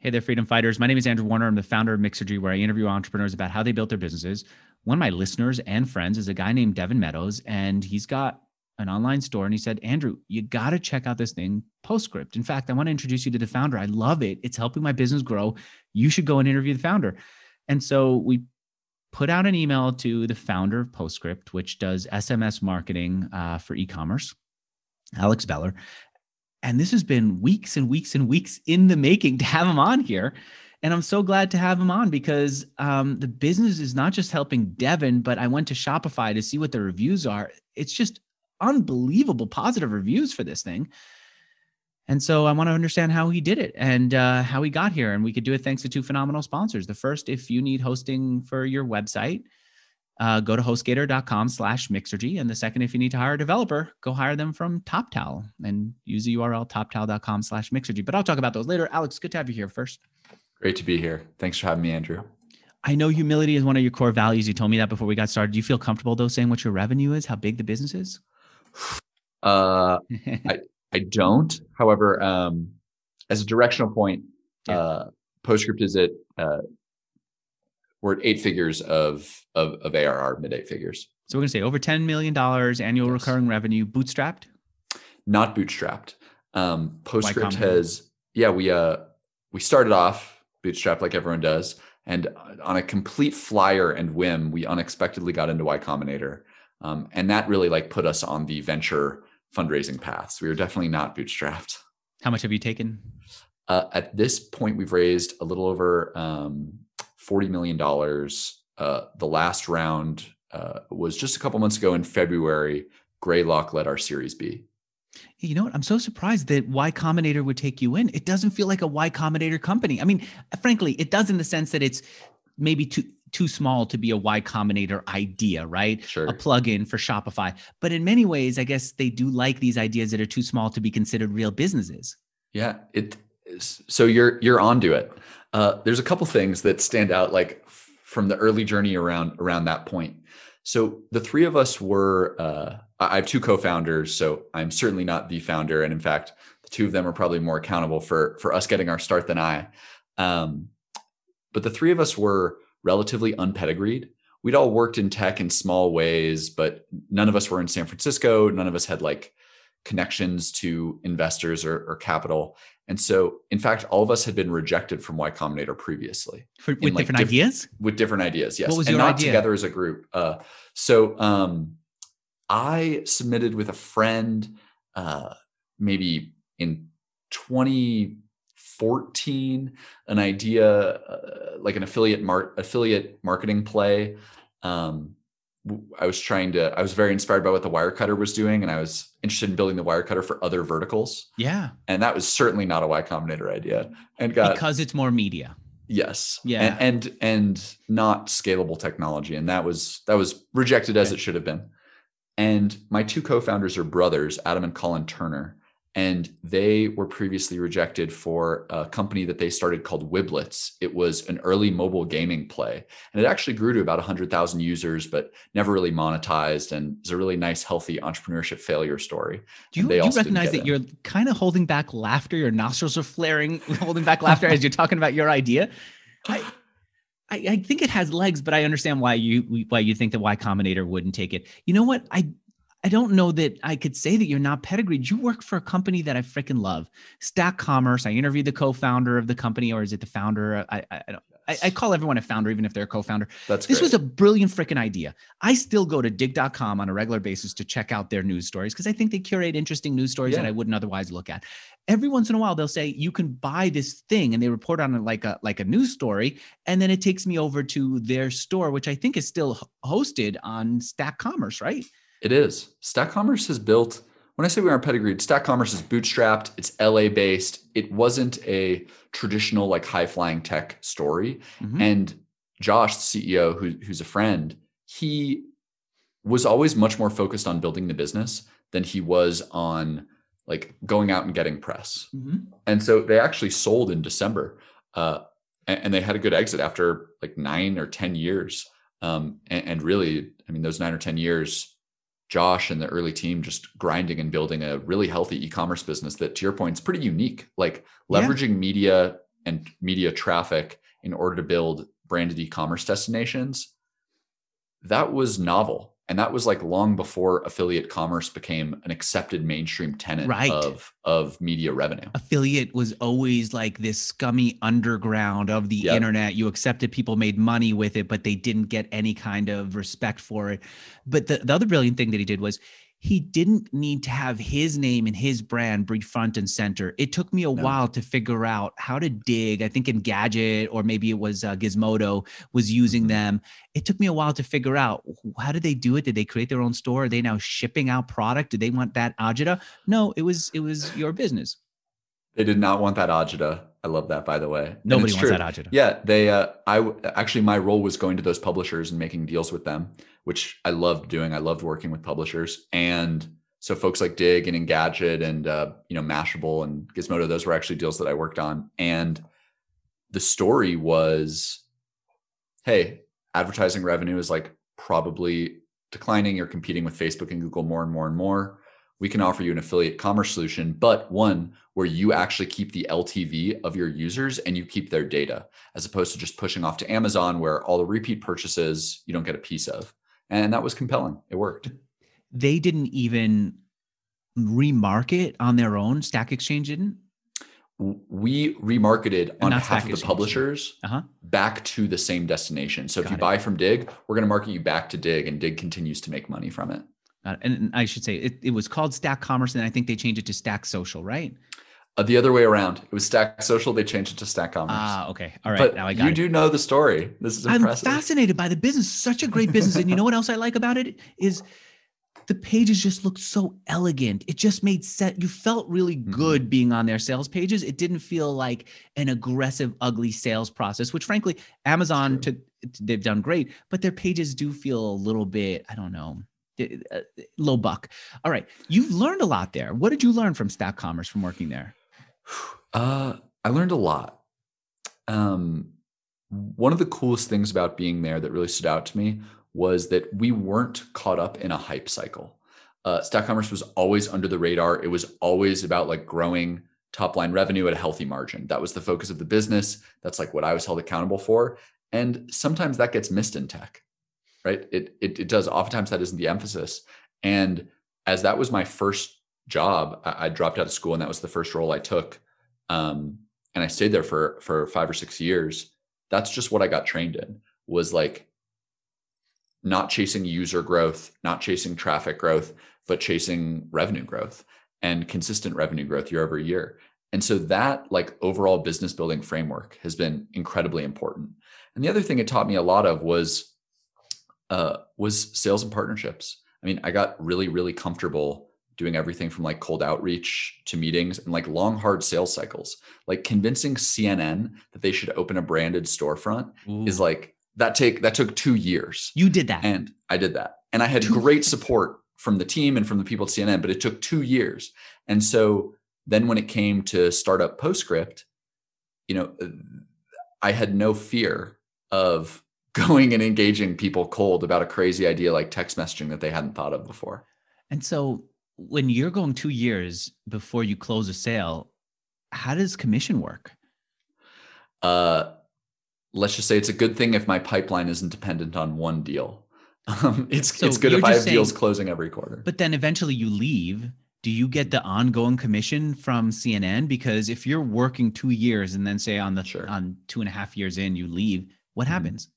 Hey there, freedom fighters. My name is Andrew Warner. I'm the founder of Mixergy, where I interview entrepreneurs about how they built their businesses. One of my listeners and friends is a guy named Devin Meadows, and he's got an online store. And he said, Andrew, you got to check out this thing, Postscript. In fact, I want to introduce you to the founder. I love it. It's helping my business grow. You should go and interview the founder. And so we put out an email to the founder of Postscript, which does SMS marketing uh, for e commerce, Alex Beller and this has been weeks and weeks and weeks in the making to have him on here. And I'm so glad to have him on because um, the business is not just helping Devin, but I went to Shopify to see what the reviews are. It's just unbelievable positive reviews for this thing. And so I want to understand how he did it and uh, how he got here. And we could do it thanks to two phenomenal sponsors. The first, if you need hosting for your website, uh, go to hostgator.com slash mixergy. And the second, if you need to hire a developer, go hire them from TopTal and use the URL toptal.com slash mixergy. But I'll talk about those later. Alex, good to have you here first. Great to be here. Thanks for having me, Andrew. I know humility is one of your core values. You told me that before we got started. Do you feel comfortable though saying what your revenue is, how big the business is? Uh, I, I don't. However, um, as a directional point, yeah. uh, Postscript is at uh, we're at eight figures of of, of ARR, mid eight figures. So we're gonna say over ten million dollars annual yes. recurring revenue, bootstrapped. Not bootstrapped. Um, Postscript has yeah we uh we started off bootstrapped like everyone does, and on a complete flyer and whim, we unexpectedly got into Y Combinator, um, and that really like put us on the venture fundraising paths. So we were definitely not bootstrapped. How much have you taken? Uh, at this point, we've raised a little over um, $40 million. Uh, the last round uh, was just a couple months ago in February. Greylock led our Series B. You know what? I'm so surprised that Y Combinator would take you in. It doesn't feel like a Y Combinator company. I mean, frankly, it does in the sense that it's maybe too too small to be a Y Combinator idea, right? Sure. A plugin for Shopify. But in many ways, I guess they do like these ideas that are too small to be considered real businesses. Yeah, it. So you're you're onto it. Uh, there's a couple things that stand out, like from the early journey around around that point. So the three of us were. Uh, I have two co-founders, so I'm certainly not the founder, and in fact, the two of them are probably more accountable for for us getting our start than I. Um, but the three of us were relatively unpedigreed. We'd all worked in tech in small ways, but none of us were in San Francisco. None of us had like connections to investors or, or capital. And so, in fact, all of us had been rejected from Y Combinator previously. For, with like different diff- ideas? With different ideas, yes. What was and your not idea? together as a group. Uh, so um, I submitted with a friend uh, maybe in 2014 an idea uh, like an affiliate mar- affiliate marketing play. Um, I was trying to, I was very inspired by what the Wirecutter was doing, and I was interested in building the Wirecutter for other verticals. Yeah. And that was certainly not a Y Combinator idea. And got because it's more media. Yes. Yeah. And and, and not scalable technology. And that was that was rejected as it should have been. And my two co-founders are brothers, Adam and Colin Turner and they were previously rejected for a company that they started called Wiblets. It was an early mobile gaming play, and it actually grew to about 100,000 users, but never really monetized. And it's a really nice, healthy entrepreneurship failure story. Do you, do you recognize that in. you're kind of holding back laughter? Your nostrils are flaring, holding back laughter as you're talking about your idea. I, I, I think it has legs, but I understand why you why you think that Y Combinator wouldn't take it. You know what? I I don't know that I could say that you're not pedigreed. You work for a company that I freaking love, Stack Commerce. I interviewed the co-founder of the company, or is it the founder? I I, I don't. I, I, call everyone a founder, even if they're a co-founder. That's this great. was a brilliant freaking idea. I still go to digg.com on a regular basis to check out their news stories because I think they curate interesting news stories yeah. that I wouldn't otherwise look at. Every once in a while, they'll say you can buy this thing, and they report on it like a like a news story, and then it takes me over to their store, which I think is still hosted on Stack Commerce, right? It is. Stack Commerce has built, when I say we aren't pedigreed, Stack Commerce is bootstrapped, it's LA based. It wasn't a traditional, like high flying tech story. Mm-hmm. And Josh, the CEO, who, who's a friend, he was always much more focused on building the business than he was on like going out and getting press. Mm-hmm. And so they actually sold in December. Uh, and, and, they had a good exit after like nine or 10 years. Um, and, and really, I mean, those nine or 10 years Josh and the early team just grinding and building a really healthy e-commerce business that to your point is pretty unique, like leveraging yeah. media and media traffic in order to build branded e-commerce destinations that was novel and that was like long before affiliate commerce became an accepted mainstream tenant Right. of of media revenue affiliate was always like this scummy underground of the Yep. internet. You accepted people made money with it, but they didn't get any kind of respect for it. But the, the other brilliant thing that he did was he didn't need to have his name and his brand be front and center. It took me a No. while to figure out how to Digg. I think Engadget or maybe it was uh, Gizmodo was using Mhm. them. It took me a while to figure out how did they do it? Did they create their own store? Are they now shipping out product? Do they want that agita? No, it was it was your business. they did not want that agita i love that by the way Nobody wants true. that agita. Yeah, they. Uh, I actually my role was going to those publishers and making deals with them, which I loved doing. I loved working with publishers, and so folks like Digg and Engadget and uh, you know Mashable and Gizmodo. Those were actually deals that I worked on, and the story was, hey, advertising revenue is like probably declining. You're competing with Facebook and Google more and more and more. We can offer you an affiliate commerce solution, but one where you actually keep the LTV of your users and you keep their data, as opposed to just pushing off to Amazon, where all the repeat purchases you don't get a piece of. And that was compelling. It worked. they didn't even remarket on their own. Stack Exchange didn't. We remarketed on behalf of the publishers Uh huh. back to the same destination. So if you it. buy from Digg, we're going to market you back to Digg, and Digg continues to make money from it. Uh, and, and I should say it, it was called Stack Commerce, and I think they changed it to Stack Social, right? Uh, the other way around, it was Stack Social. They changed it to Stack Commerce. Ah, okay. All right. but now I got you it. do know the story. This is I'm fascinated by the business. Such a great business. and you know what else I like about it is the pages just looked so elegant. It just made sense. You felt really Mhm. good being on their sales pages. It didn't feel like an aggressive, ugly sales process, which frankly, Amazon True. to they've done great, but their pages do feel a little bit, I don't know, eh, low buck. All right. You've learned a lot there. What did you learn from Stack Commerce from working there? Uh, I learned a lot. Um, one of the coolest things about being there that really stood out to me was that we weren't caught up in a hype cycle. Uh, Stack Commerce was always under the radar. It was always about like growing top line revenue at a healthy margin. That was the focus of the business. That's like what I was held accountable for. And sometimes that gets missed in tech, right? It it, it does. Oftentimes that isn't the emphasis. And as that was my first job, I, I dropped out of school, and that was the first role I took um, and I stayed there for for five or six years. That's just what I got trained in was like not chasing user growth, not chasing traffic growth, but chasing revenue growth and consistent revenue growth year over year. And so that like overall business building framework has been incredibly important. And the other thing it taught me a lot of was uh, was sales and partnerships. I mean, I got really really comfortable doing everything from like cold outreach to meetings and like long hard sales cycles. Like convincing cnn that they should open a branded storefront is like that take that took two years. You did that. and i did that. And i had great support from the team and from the people at cnn but it took two years. And so then when it came to startup postscript you know uh, i had no fear of going and engaging people cold about a crazy idea like text messaging that they hadn't thought of before And so when you're going two years before you close a sale, how does commission work? uh, let's just say it's a good thing if my pipeline isn't dependent on one deal. Um, it's So it's good if I have just deals closing every quarter. But then eventually you leave. Do you get the ongoing commission from CNN? Because if you're working two years and then say on the Sure. on two and a half years in you leave, what Mhm. happens?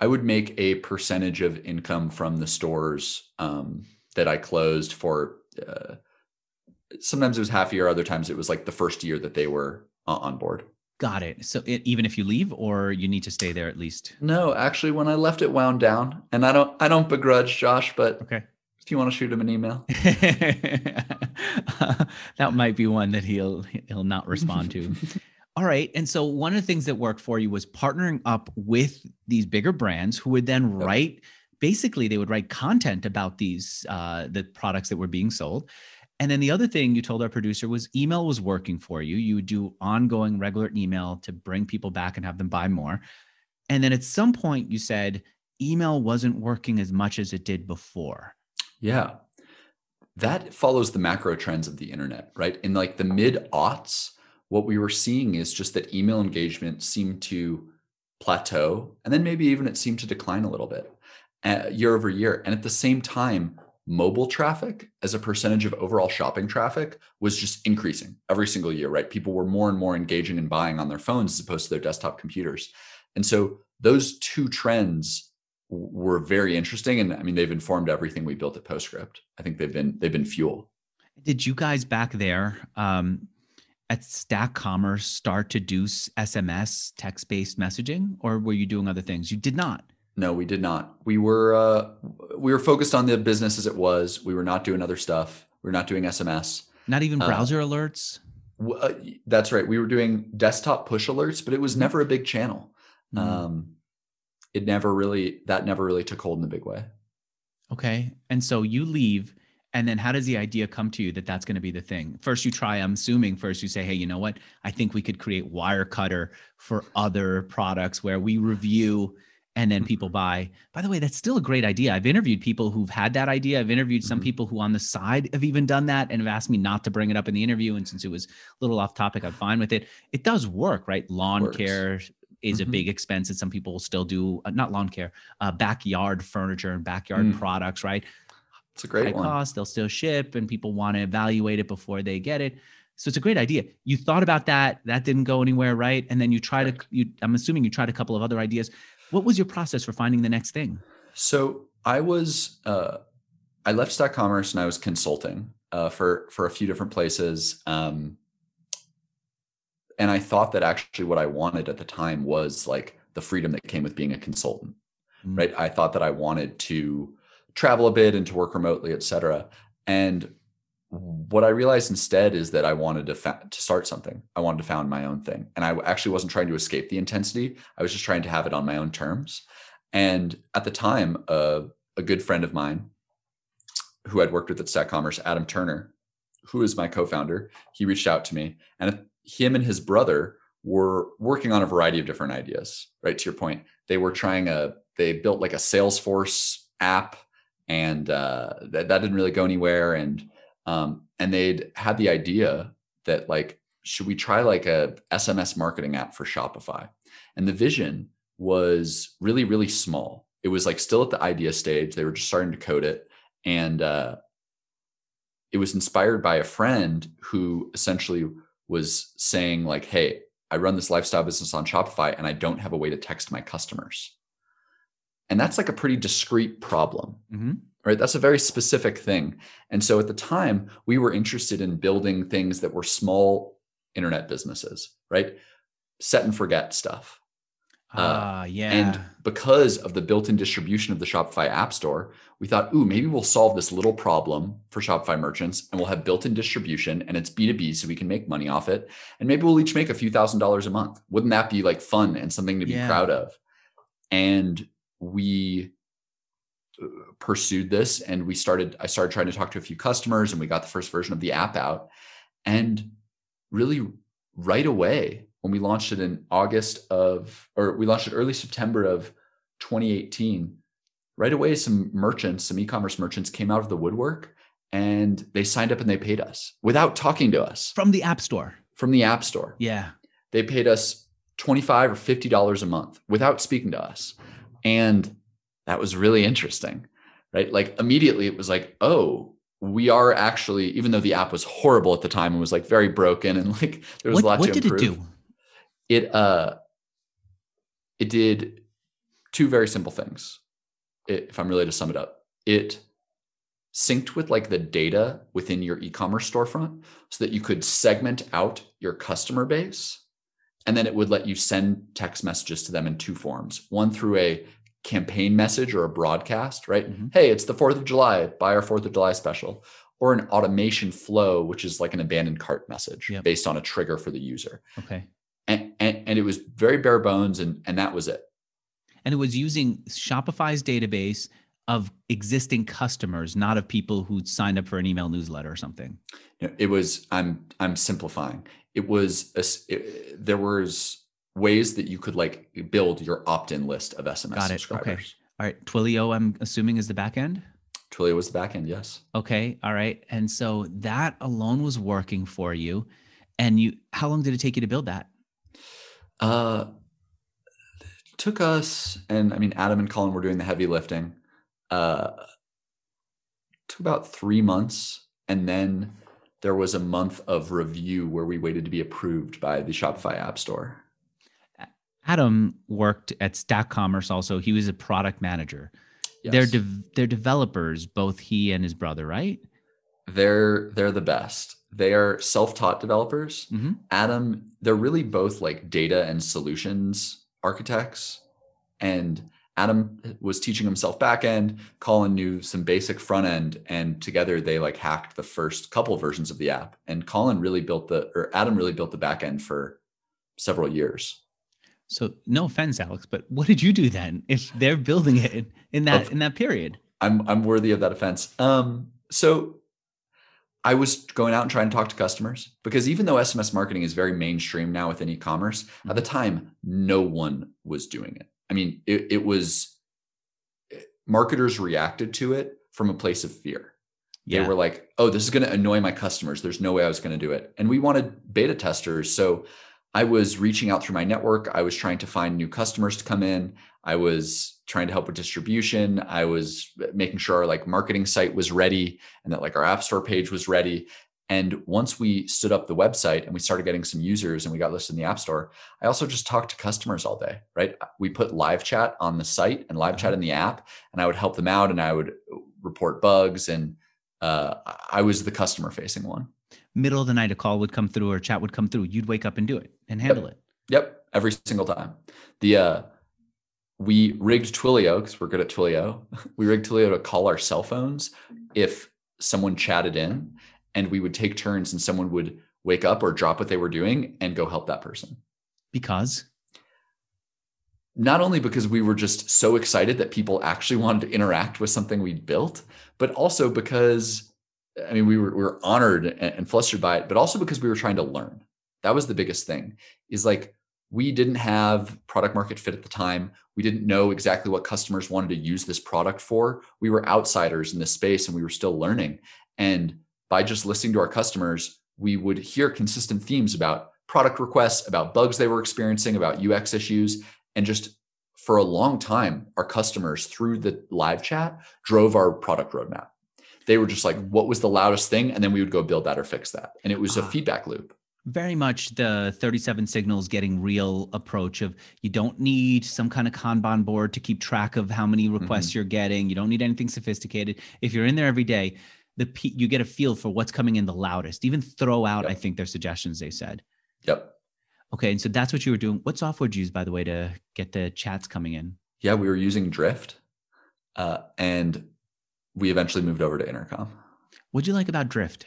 I would make a percentage of income from the stores um, that I closed for. Uh, sometimes it was half a year, other times it was like the first year that they were uh, on board. Got it. So it, even if you leave, or you need to stay there at least. No, actually, when I left, it wound down, and I don't I don't begrudge Josh, but Okay. if you want to shoot him an email, that might be one that he'll he'll not respond to. All right. And so one of the things that worked for you was partnering up with these bigger brands who would then Yep. write basically they would write content about these uh the products that were being sold. And then the other thing you told our producer was email was working for you. You would do ongoing regular email to bring people back and have them buy more. And then at some point you said email wasn't working as much as it did before. Yeah. That follows the macro trends of the internet, right? In like the mid aughts what we were seeing is just that email engagement seemed to plateau and then maybe even it seemed to decline a little bit uh, year over year. And at the same time mobile traffic as a percentage of overall shopping traffic was just increasing every single year right? People were more and more engaging and buying on their phones as opposed to their desktop computers. And so those two trends were very interesting and i mean they've informed everything we built at postscript. I think they've been they've been fuel. Did you guys back there um, at stack commerce start to do sms text-based messaging or were you doing other things? You did not. No we did not. We were uh, we were focused on the business as it was. We were not doing other stuff. We were not doing sms not even uh, browser uh, alerts uh, that's right. We were doing desktop push alerts but it was never a big channel. Mm. um, it never really that never really took hold in a big way. Okay. And so you leave and then how does the idea come to you that that's going to be the thing? First you try i'm assuming first you say hey you know what? I think we could create wirecutter for other products where we review and then people buy. By the way that's still a great idea. I've interviewed people who've had that idea. I've interviewed some mm-hmm. people who on the side have even done that and have asked me not to bring it up in the interview. And since it was a little off topic i'm fine with it. It does work right? Lawn Works. care is mm-hmm. a big expense that some people will still do uh, not lawn care uh, backyard furniture and backyard mm. products right it's a great high one. cost they'll still ship and people want to evaluate it before they get it so it's a great idea you thought about that that didn't go anywhere right and then you tried right. to you i'm assuming you tried a couple of other ideas what was your process for finding the next thing so i was uh, i left Stack Commerce and i was consulting uh, for for a few different places um, and I thought that actually what I wanted at the time was like the freedom that came with being a consultant, mm-hmm. right? I thought that I wanted to travel a bit and to work remotely, et cetera. And what I realized instead is that I wanted to fa- to start something. I wanted to found my own thing, and I actually wasn't trying to escape the intensity. I was just trying to have it on my own terms. And at the time, uh, a good friend of mine, who I'd worked with at Commerce, Adam Turner, who is my co-founder, he reached out to me, and him and his brother were working on a variety of different ideas, right? To your point, they were trying a, they built like a Salesforce app and uh, that, that didn't really go anywhere. And, um, and they'd had the idea that like, should we try like a SMS marketing app for Shopify? And the vision was really, really small. It was like still at the idea stage. They were just starting to code it. And uh, it was inspired by a friend who essentially was saying like, "Hey, I run this lifestyle business on Shopify and I don't have a way to text my customers." And that's like a pretty discrete problem. Mm-hmm. Right? That's a very specific thing. And so at the time, we were interested in building things that were small internet businesses, right? Set and forget stuff. Ah, uh, yeah. And because of the built-in distribution of the Shopify App Store, we thought, ooh, maybe we'll solve this little problem for Shopify merchants and we'll have built-in distribution and it's B2B so we can make money off it. And maybe we'll each make a few thousand dollars a month. Wouldn't that be like fun and something to be yeah. proud of? And we uh, pursued this and we started I started trying to talk to a few customers and we got the first version of the app out. And really right away when we launched it in August of, or we launched it early September of 2018, right away, some merchants, some e commerce merchants came out of the woodwork and they signed up and they paid us without talking to us from the App Store. From the App Store. Yeah. They paid us 25 or $50 a month without speaking to us. And that was really interesting, right? Like immediately it was like, oh, we are actually, even though the app was horrible at the time and was like very broken and like there was what, a lot what to improve. What did it do? it uh it did two very simple things it, if i'm really to sum it up it synced with like the data within your e-commerce storefront so that you could segment out your customer base and then it would let you send text messages to them in two forms one through a campaign message or a broadcast right mm-hmm. hey it's the 4th of july buy our 4th of july special or an automation flow which is like an abandoned cart message yep. based on a trigger for the user okay and, and, and it was very bare bones and, and that was it. And it was using Shopify's database of existing customers, not of people who signed up for an email newsletter or something. It was, I'm, I'm simplifying. It was, a, it, there was ways that you could like build your opt-in list of SMS Got it. subscribers. Okay. All right. Twilio, I'm assuming is the back end. Twilio was the back end. Yes. Okay. All right. And so that alone was working for you And you, how long did it take you to build that? Uh, took us, and I mean, Adam and Colin were doing the heavy lifting. Uh, took about three months, and then there was a month of review where we waited to be approved by the Shopify App Store. Adam worked at Stack Commerce. Also, he was a product manager. Yes. They're de- they're developers, both he and his brother, right? They're they're the best. They are self-taught developers. Mm-hmm. Adam, they're really both like data and solutions architects. And Adam was teaching himself back end. Colin knew some basic front end, and together they like hacked the first couple versions of the app. And Colin really built the, or Adam really built the back end for several years. So no offense, Alex, but what did you do then if they're building it in that Of- in that period? I'm I'm worthy of that offense. Um, so I was going out and trying to talk to customers because even though SMS marketing is very mainstream now within e-commerce, at the time no one was doing it. I mean, it, it was marketers reacted to it from a place of fear. They Yeah. were like, "Oh, this is going to annoy my customers. There's no way I was going to do it." And we wanted beta testers, so I was reaching out through my network. I was trying to find new customers to come in. I was trying to help with distribution. I was making sure our like marketing site was ready and that like our app store page was ready. And once we stood up the website and we started getting some users and we got listed in the app store, I also just talked to customers all day, right? We put live chat on the site and live chat in the app, and I would help them out and I would report bugs. And uh, I was the customer facing one. Middle of the night, a call would come through or a chat would come through. You'd wake up and do it and handle it. Yep, every single time. The uh, we rigged Twilio because we're good at Twilio. We rigged Twilio to call our cell phones if someone chatted in, and we would take turns, and someone would wake up or drop what they were doing and go help that person. Because Not only because we were just so excited that people actually wanted to interact with something we'd built, but also because I mean we were we were honored and, flustered by it, but also because we were trying to learn. That was the biggest thing. Is like we didn't have product market fit at the time. We didn't know exactly what customers wanted to use this product for. We were outsiders in this space and we were still learning. And by just listening to our customers, we would hear consistent themes about product requests, about bugs they were experiencing, about UX issues. And just for a long time, our customers through the live chat drove our product roadmap. They were just like, what was the loudest thing? And then we would go build that or fix that. And it was a Ah. feedback loop. very much the 37 signals getting real approach of you don't need some kind of kanban board to keep track of how many requests you're getting you don't need anything sophisticated if you're in there every day the you get a feel for what's coming in the loudest even throw out Yep. i think their suggestions they said Yep. okay and so that's what you were doing what software did you use by the way to get the chats coming in Yeah, we were using Drift. Uh, and we eventually moved over to Intercom. what'd you like about drift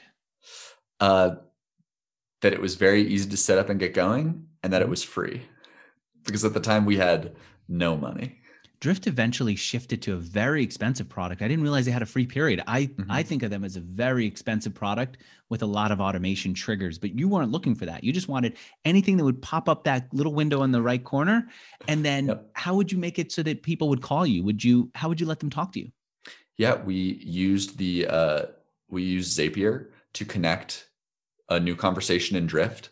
Uh, that it was very easy to set up and get going, and that it was free. Because at the time we had no money. Drift eventually shifted to a very expensive product. I didn't realize they had a free period. I Mhm. i think of them as a very expensive product with a lot of automation triggers but you weren't looking for that. You just wanted anything that would pop up that little window in the right corner. And then Yep. how would you make it so that people would call you? Would you how would you let them talk to you? Yeah, we used the uh, we used Zapier to connect a new conversation in Drift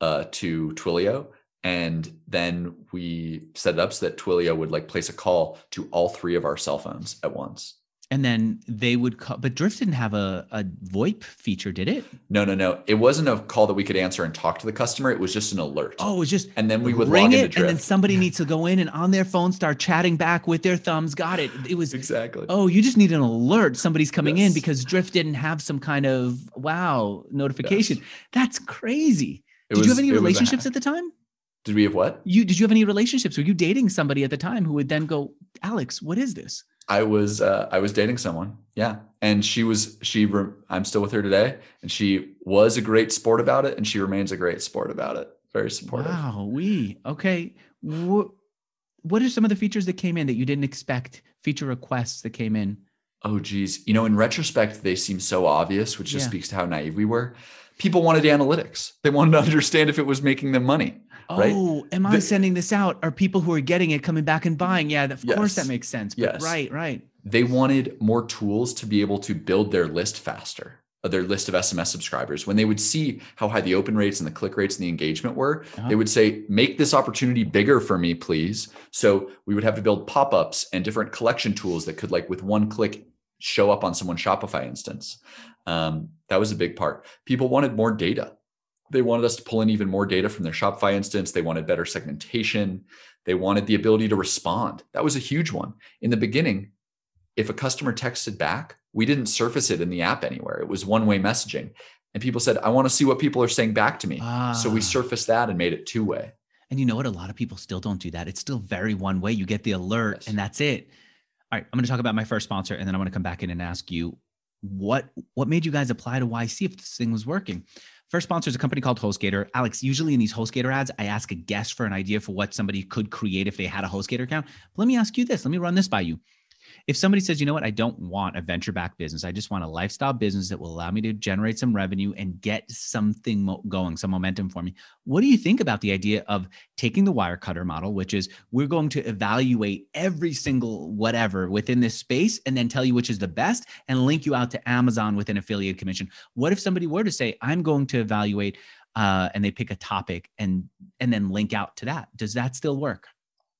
uh, to Twilio, and then we set it up so that Twilio would like place a call to all three of our cell phones at once. and then they would call but drift didn't have a, a voip feature did it No, no, no. It wasn't a call that we could answer and talk to the customer. It was just an alert. oh it was just and then we would ring log it and then somebody needs to go in and on their phone start chatting back with their thumbs got it it was exactly. Oh, you just need an alert. Somebody's coming in because Drift didn't have some kind of wow notification. Yes. That's crazy. It did you have any was relationships at the time? Did we have what? You did you have any relationships? Were you dating somebody at the time who would then go, Alex, what is this? I was uh, I was dating someone. Yeah, and she was she. Re- I'm still with her today, and she was a great sport about it, and she remains a great sport about it. Very supportive. Wow, we okay. What what are some of the features that came in that you didn't expect? Feature requests that came in. Oh geez, you know, in retrospect, they seem so obvious, which just Yeah. speaks to how naive we were. People wanted analytics. They wanted to understand if it was making them money. Right? Oh, am I The- sending this out? Are people who are getting it coming back and buying? Yeah, of course that makes sense. But Yes. Right, right. They wanted more tools to be able to build their list faster. their list of SMS subscribers, when they would see how high the open rates and the click rates and the engagement were, Uh-huh. they would say, Make this opportunity bigger for me, please. So we would have to build pop ups and different collection tools that could, like, with one click, show up on someone's Shopify instance. Um, that was a big part. People wanted more data. They wanted us to pull in even more data from their Shopify instance. They wanted better segmentation. They wanted the ability to respond. That was a huge one. In the beginning, if a customer texted back, we didn't surface it in the app anywhere. It was one way messaging. And people said, I want to see what people are saying back to me. So we Ah. surfaced that and made it two way. And you know what? A lot of people still don't do that. It's still very one way. You get the alert Yes. and that's it. All right, I'm going to talk about my first sponsor and then I'm going to come back in and ask you what what made you guys apply to YC if this thing was working. First sponsor is a company called HostGator. Alex, usually in these HostGator ads, I ask a guest for an idea for what somebody could create if they had a HostGator account. But let me ask you this. Let me run this by you. If somebody says, you know what, I don't want a venture backed business, I just want a lifestyle business that will allow me to generate some revenue and get something going, some momentum for me. What do you think about the idea of taking the wire cutter model, which is we're going to evaluate every single whatever within this space and then tell you which is the best and link you out to Amazon with an affiliate commission? What if somebody were to say, I'm going to evaluate uh, and they pick a topic and and then link out to that? Does that still work?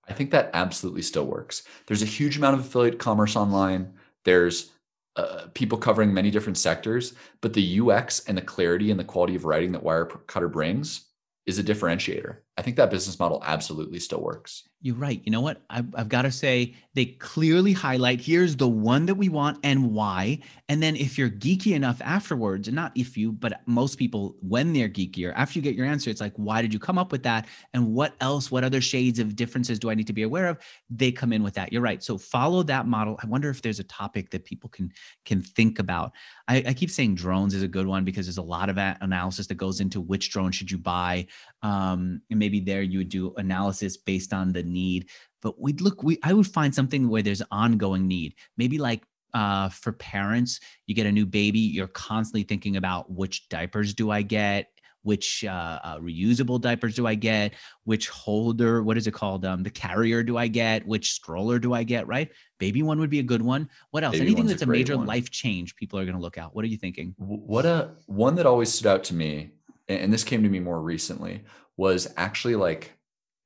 I think that absolutely still works. There's a huge amount of affiliate commerce online. There's uh, people covering many different sectors, but the UX and the clarity and the quality of writing that Wirecutter brings is a differentiator. I think that business model absolutely still works. You're right. You know what? I've, I've got to say, they clearly highlight here's the one that we want and why. And then if you're geeky enough afterwards, and not if you, but most people, when they're geekier, after you get your answer, it's like, why did you come up with that? And what else, what other shades of differences do I need to be aware of? They come in with that. You're right. So follow that model. I wonder if there's a topic that people can can think about. I, I keep saying drones is a good one because there's a lot of analysis that goes into which drone should you buy um, and maybe there you would do analysis based on the need. But we'd look we i would find something where there's ongoing need. Maybe like uh, for parents you get a new baby you're constantly thinking about which diapers do i get which uh, uh, reusable diapers do i get which holder what is it called um, the carrier do i get which stroller do i get right? Baby one would be a good one. What else? Baby anything one's a that's a major one. life change people are going to look out. What are you thinking? What a one that always stood out to me, and this came to me more recently, was actually like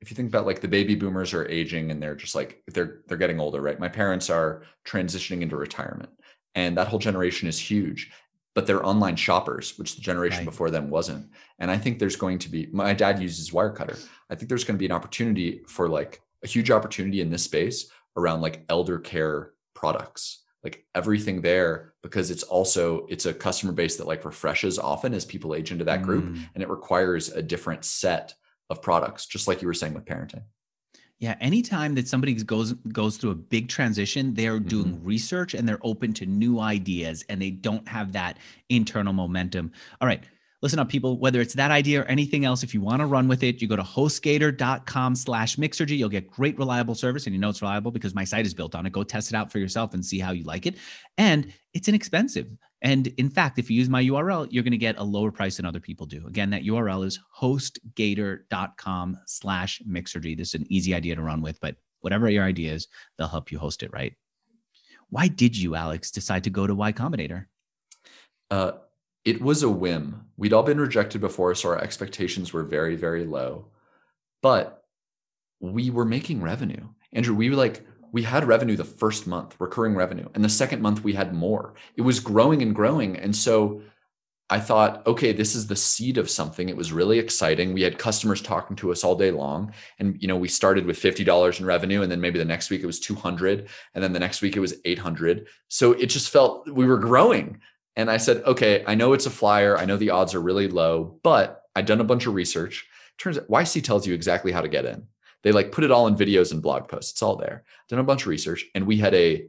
if you think about like the baby boomers are aging and they're just like they're they're getting older, right? My parents are transitioning into retirement, and that whole generation is huge. But they're online shoppers, which the generation Right. before them wasn't. And I think there's going to be. My dad uses Wirecutter. I think there's going to be an opportunity for like a huge opportunity in this space around like elder care products like everything there because it's also it's a customer base that like refreshes often as people age into that group Mm. and it requires a different set of products just like you were saying with parenting Yeah, anytime that somebody goes goes through a big transition, they're doing Mm-hmm. research and they're open to new ideas and they don't have that internal momentum. All right. Listen up, people, whether it's that idea or anything else, if you want to run with it, you go to hostgator.com slash mixergy. You'll get great, reliable service. And you know it's reliable because my site is built on it. Go test it out for yourself and see how you like it. And it's inexpensive. And in fact, if you use my URL, you're going to get a lower price than other people do. Again, that URL is hostgator.com slash mixergy. This is an easy idea to run with, but whatever your idea is, they'll help you host it right. Why did you, Alex, decide to go to Y Combinator? uh, it was a whim. We'd all been rejected before so our expectations were very very low. But we were making revenue. Andrew we were like we had revenue the first month recurring revenue and the second month we had more. It was growing and growing and so i thought okay this is the seed of something. It was really exciting. We had customers talking to us all day long and you know we started with $50 in revenue and then maybe the next week it was 200 and then the next week it was 800 so it just felt we were growing and i said okay i know it's a flyer. I know the odds are really low but i'd done a bunch of research. Turns out yc tells you exactly how to get in. They like put it all in videos and blog posts. It's all there. Done a bunch of research and we had a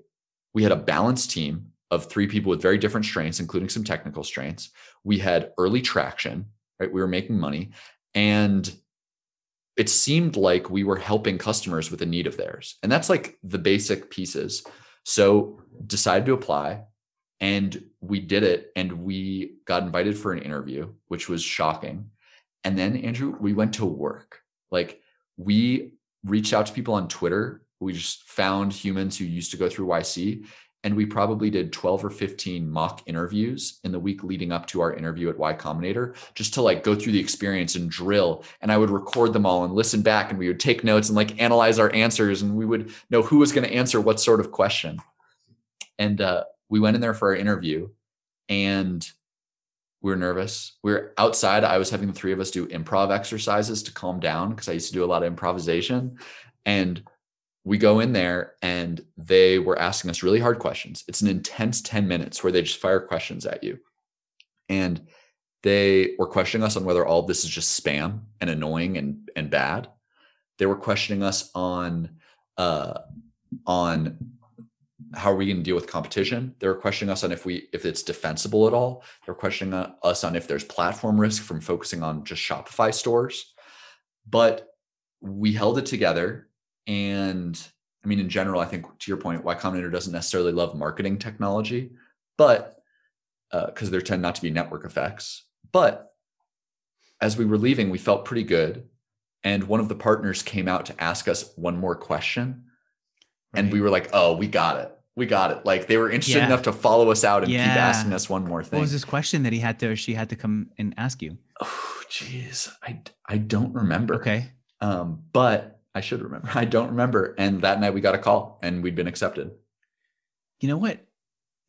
we had a balanced team of three people with very different strengths including some technical strengths. We had early traction right? We were making money and it seemed like we were helping customers with a need of theirs. And that's like the basic pieces. So decided to apply and we did it and we got invited for an interview which was shocking. And then andrew we went to work. Like we reached out to people on twitter. We just found humans who used to go through yc and we probably did 12 or 15 mock interviews in the week leading up to our interview at y combinator just to like go through the experience and drill. And i would record them all and listen back and we would take notes and like analyze our answers and we would know who was going to answer what sort of question. And uh, we went in there for our interview and we were nervous we were outside i was having the three of us do improv exercises to calm down because i used to do a lot of improvisation and we go in there and they were asking us really hard questions. It's an intense 10 minutes where they just fire questions at you. And they were questioning us on whether all this is just spam and annoying and, and bad. They were questioning us on uh, on how are we going to deal with competition. They were questioning us on if we if it's defensible at all. They're questioning us on if there's platform risk from focusing on just Shopify stores. But we held it together and I mean, in general, I think to your point, Y Combinator doesn't necessarily love marketing technology, but because uh, there tend not to be network effects. But as we were leaving, we felt pretty good. And one of the partners came out to ask us one more question. Right. And we were like, oh, we got it. We got it. Like they were interested yeah. enough to follow us out and yeah. keep asking us one more thing. What was this question that he had to, or she had to come and ask you? Oh, geez. I, I don't remember. Okay. Um, but I should remember. I don't remember. And that night we got a call and we'd been accepted. You know what?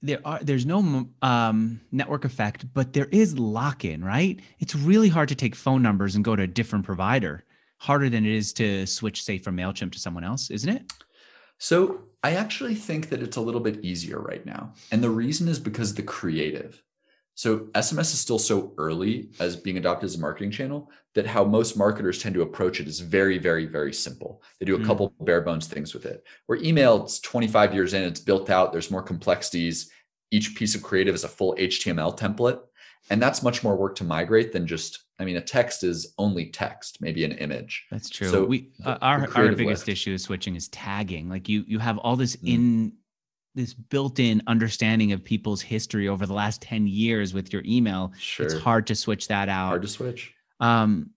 There are there's no um, network effect, but there is lock in, right? It's really hard to take phone numbers and go to a different provider. Harder than it is to switch, say, from Mailchimp to someone else, isn't it? So I actually think that it's a little bit easier right now, and the reason is because the creative. So SMS is still so early as being adopted as a marketing channel that how most marketers tend to approach it is very, very, very simple. They do a mm. couple bare bones things with it. Where email, it's 25 years in, it's built out, there's more complexities. Each piece of creative is a full HTML template. And that's much more work to migrate than just, I mean, a text is only text, maybe an image. That's true. So we uh, our our biggest lift. issue is switching is tagging. Like you you have all this mm. in this built-in understanding of people's history over the last 10 years with your email sure. it's hard to switch that out hard to switch um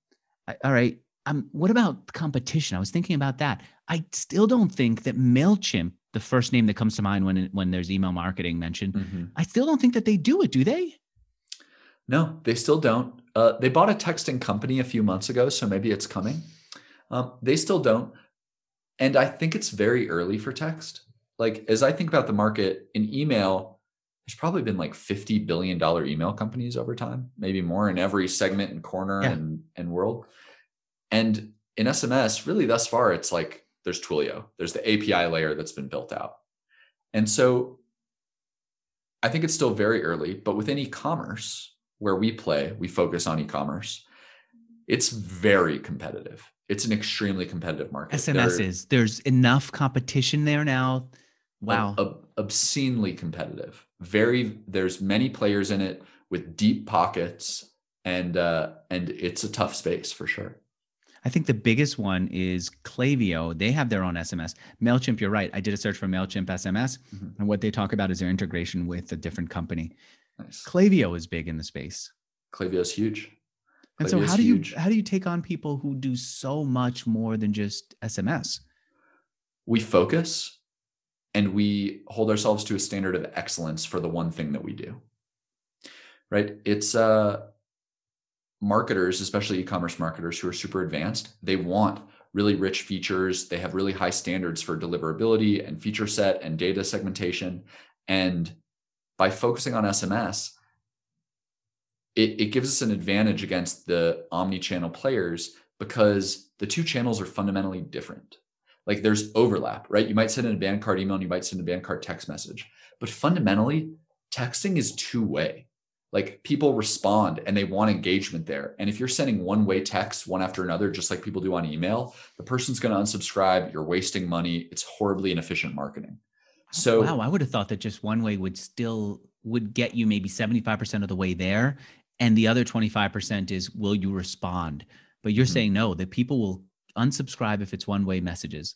all right um what about competition i was thinking about that i still don't think that mailchimp the first name that comes to mind when when there's email marketing mentioned mm-hmm. i still don't think that they do it do they no they still don't uh, they bought a texting company a few months ago so maybe it's coming um, they still don't and i think it's very early for text like as I think about the market in email, there's probably been like 50 billion dollar email companies over time, maybe more in every segment and corner yeah. and, and world. And in SMS, really thus far, it's like there's Twilio, there's the API layer that's been built out. And so I think it's still very early, but within e-commerce, where we play, we focus on e-commerce. It's very competitive. It's an extremely competitive market. SMS there, is. There's enough competition there now Wow. Ob- obscenely competitive. Very there's many players in it with deep pockets and uh and it's a tough space for sure. I think the biggest one is Klaviyo. They have their own SMS. MailChimp, you're right. I did a search for MailChimp SMS, mm-hmm. and what they talk about is their integration with a different company. Nice. Klaviyo is big in the space. Klaviyo is huge. and so how do huge. you how do you take on people who do so much more than just SMS? We focus and we hold ourselves to a standard of excellence for the one thing that we do right it's uh marketers especially e-commerce marketers who are super advanced they want really rich features they have really high standards for deliverability and feature set and data segmentation and by focusing on sms it, it gives us an advantage against the omni-channel players because the two channels are fundamentally different like there's overlap, right? You might send in abandoned cart email and you might send abandoned cart text message. But fundamentally, texting is two way. Like people respond and they want engagement there. And if you're sending one way texts one after another, just like people do on email, the person's going to unsubscribe. You're wasting money. It's horribly inefficient marketing. So, wow, I would have thought that just one way would still would get you maybe 75% of the way there. And the other 25% is will you respond? But you're mm-hmm. saying no, that people will unsubscribe if it's one way messages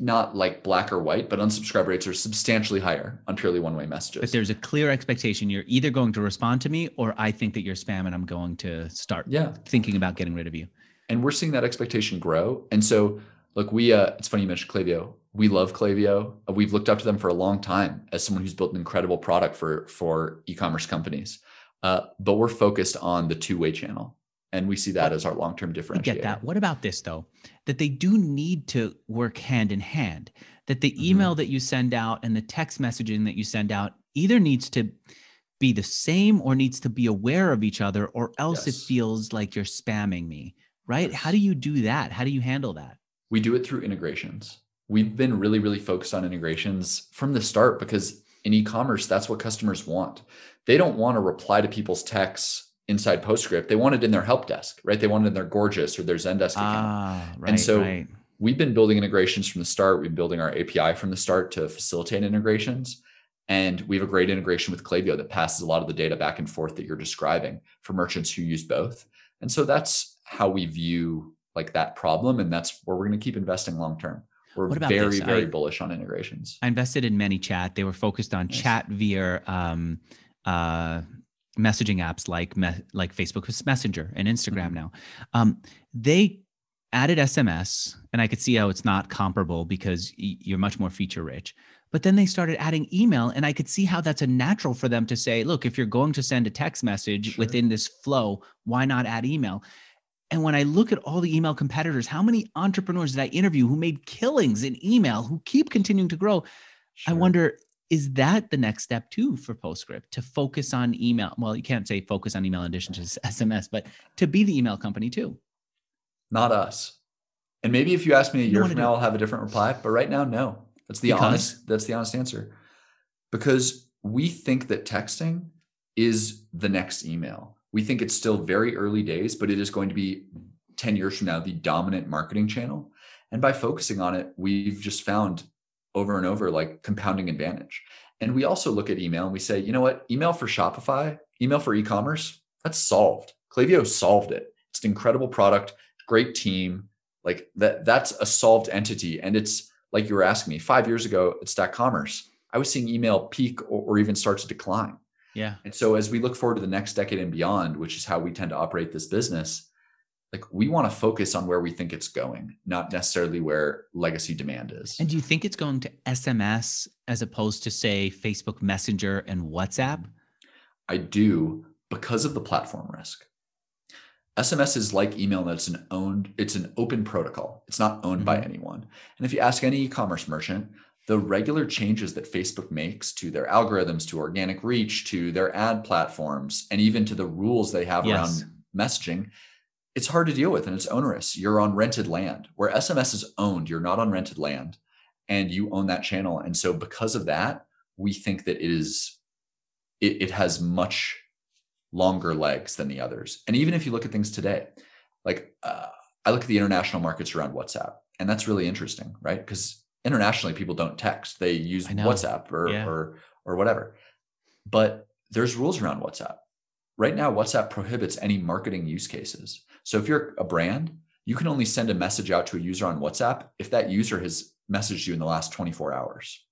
not like black or white, but unsubscribe rates are substantially higher on purely one way messages. But there's a clear expectation you're either going to respond to me or I think that you're spam and I'm going to start yeah. thinking about getting rid of you. And we're seeing that expectation grow. And so, look, we, uh, it's funny you mentioned Klaviyo. We love Klaviyo. We've looked up to them for a long time as someone who's built an incredible product for for e-commerce companies. Uh, but we're focused on the two-way channel, and we see that as our long-term differentiator. get that. What about this though? That they do need to work hand in hand. That the mm-hmm. email mm-hmm. that you send out and the text messaging that you send out either needs to be the same or needs to be aware of each other, or else yes. it feels like you're spamming me. Right? Yes. How do you do that? How do you handle that? We do it through integrations we've been really, really focused on integrations from the start because in e-commerce, that's what customers want. They don't want to reply to people's texts inside PostScript. They want it in their help desk, right? They want it in their Gorgias or their Zendesk ah, account. Right, and so right. we've been building integrations from the start. We've been building our API from the start to facilitate integrations. And we have a great integration with Klaviyo that passes a lot of the data back and forth that you're describing for merchants who use both. And so that's how we view like that problem. And that's where we're going to keep investing long term. We're very, this? very I, bullish on integrations. I invested in ManyChat. They were focused on nice. chat via um, uh, messaging apps like me- like Facebook Messenger and Instagram mm-hmm. now. Um, they added SMS, and I could see how it's not comparable because you're much more feature rich. But then they started adding email, and I could see how that's a natural for them to say, look, if you're going to send a text message sure. within this flow, why not add email? And when I look at all the email competitors, how many entrepreneurs did I interview who made killings in email, who keep continuing to grow? Sure. I wonder, is that the next step too for Postscript to focus on email? Well, you can't say focus on email in addition to SMS, but to be the email company too. Not us. And maybe if you ask me a year from now, I'll have a different reply. But right now, no. That's the because? honest. That's the honest answer. Because we think that texting is the next email we think it's still very early days, but it is going to be 10 years from now the dominant marketing channel. And by focusing on it, we've just found over and over like compounding advantage. And we also look at email and we say, you know what, email for Shopify, email for e-commerce, that's solved. Klaviyo solved it. It's an incredible product, great team. Like that, that's a solved entity. And it's like you were asking me five years ago at Stack Commerce, I was seeing email peak or, or even start to decline. Yeah. And so as we look forward to the next decade and beyond, which is how we tend to operate this business, like we want to focus on where we think it's going, not necessarily where legacy demand is. And do you think it's going to SMS as opposed to say Facebook Messenger and WhatsApp? I do because of the platform risk. SMS is like email that's an owned, it's an open protocol. It's not owned mm-hmm. by anyone. And if you ask any e-commerce merchant, the regular changes that Facebook makes to their algorithms, to organic reach, to their ad platforms, and even to the rules they have yes. around messaging, it's hard to deal with and it's onerous. You're on rented land where SMS is owned, you're not on rented land and you own that channel. And so, because of that, we think that it is, it, it has much longer legs than the others. And even if you look at things today, like uh, I look at the international markets around WhatsApp, and that's really interesting, right? Because internationally people don't text. They use whatsapp or, yeah. or or whatever. But there's rules around whatsapp. Right now whatsapp prohibits any marketing use cases. So if you're a brand you can only send a message out to a user on whatsapp if that user has messaged you in the last 24 hours.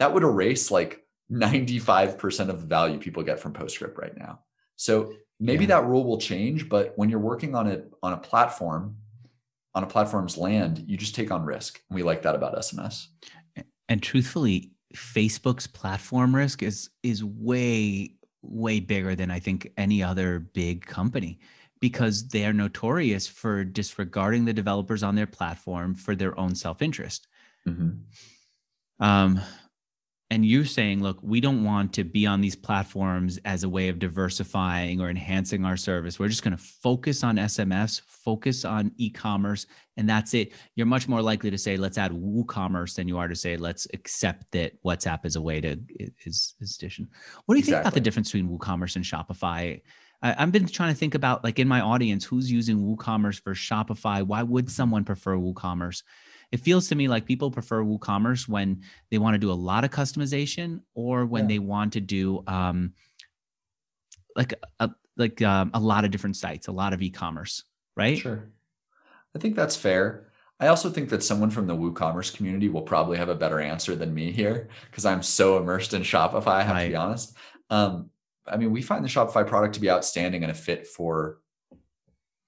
That would erase like 95% of the value people get from postscript right now. So maybe yeah. that rule will change but when you're working on it on a platform on a platform's land, you just take on risk. And we like that about SMS. And truthfully, Facebook's platform risk is is way way bigger than I think any other big company because they are notorious for disregarding the developers on their platform for their own self-interest. Mm-hmm. Um, and you're saying look we don't want to be on these platforms as a way of diversifying or enhancing our service. We're just going to focus on sms focus on e-commerce and that's it. You're much more likely to say let's add woocommerce than you are to say let's accept that whatsapp is a way to is is addition what do you exactly. think about the difference between woocommerce and shopify? I, i've been trying to think about like in my audience who's using woocommerce versus shopify? Why would someone prefer woocommerce it feels to me like people prefer WooCommerce when they want to do a lot of customization or when yeah. they want to do um, like a, like um, a lot of different sites, a lot of e-commerce, right? Sure. I think that's fair. I also think that someone from the WooCommerce community will probably have a better answer than me here because I'm so immersed in Shopify. I have right. to be honest. Um, I mean, we find the Shopify product to be outstanding and a fit for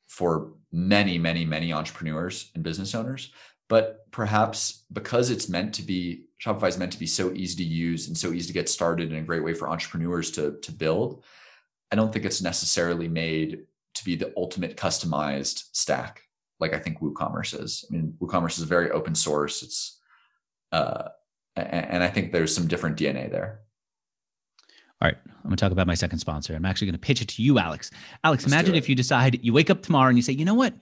for many, many, many entrepreneurs and business owners But perhaps because it's meant to be, Shopify is meant to be so easy to use and so easy to get started and a great way for entrepreneurs to, to build. I don't think it's necessarily made to be the ultimate customized stack like I think WooCommerce is. I mean, WooCommerce is very open source. It's uh, and I think there's some different DNA there. All right, I'm going to talk about my second sponsor. I'm actually going to pitch it to you, Alex. Alex, Let's imagine if you decide you wake up tomorrow and you say, you know what?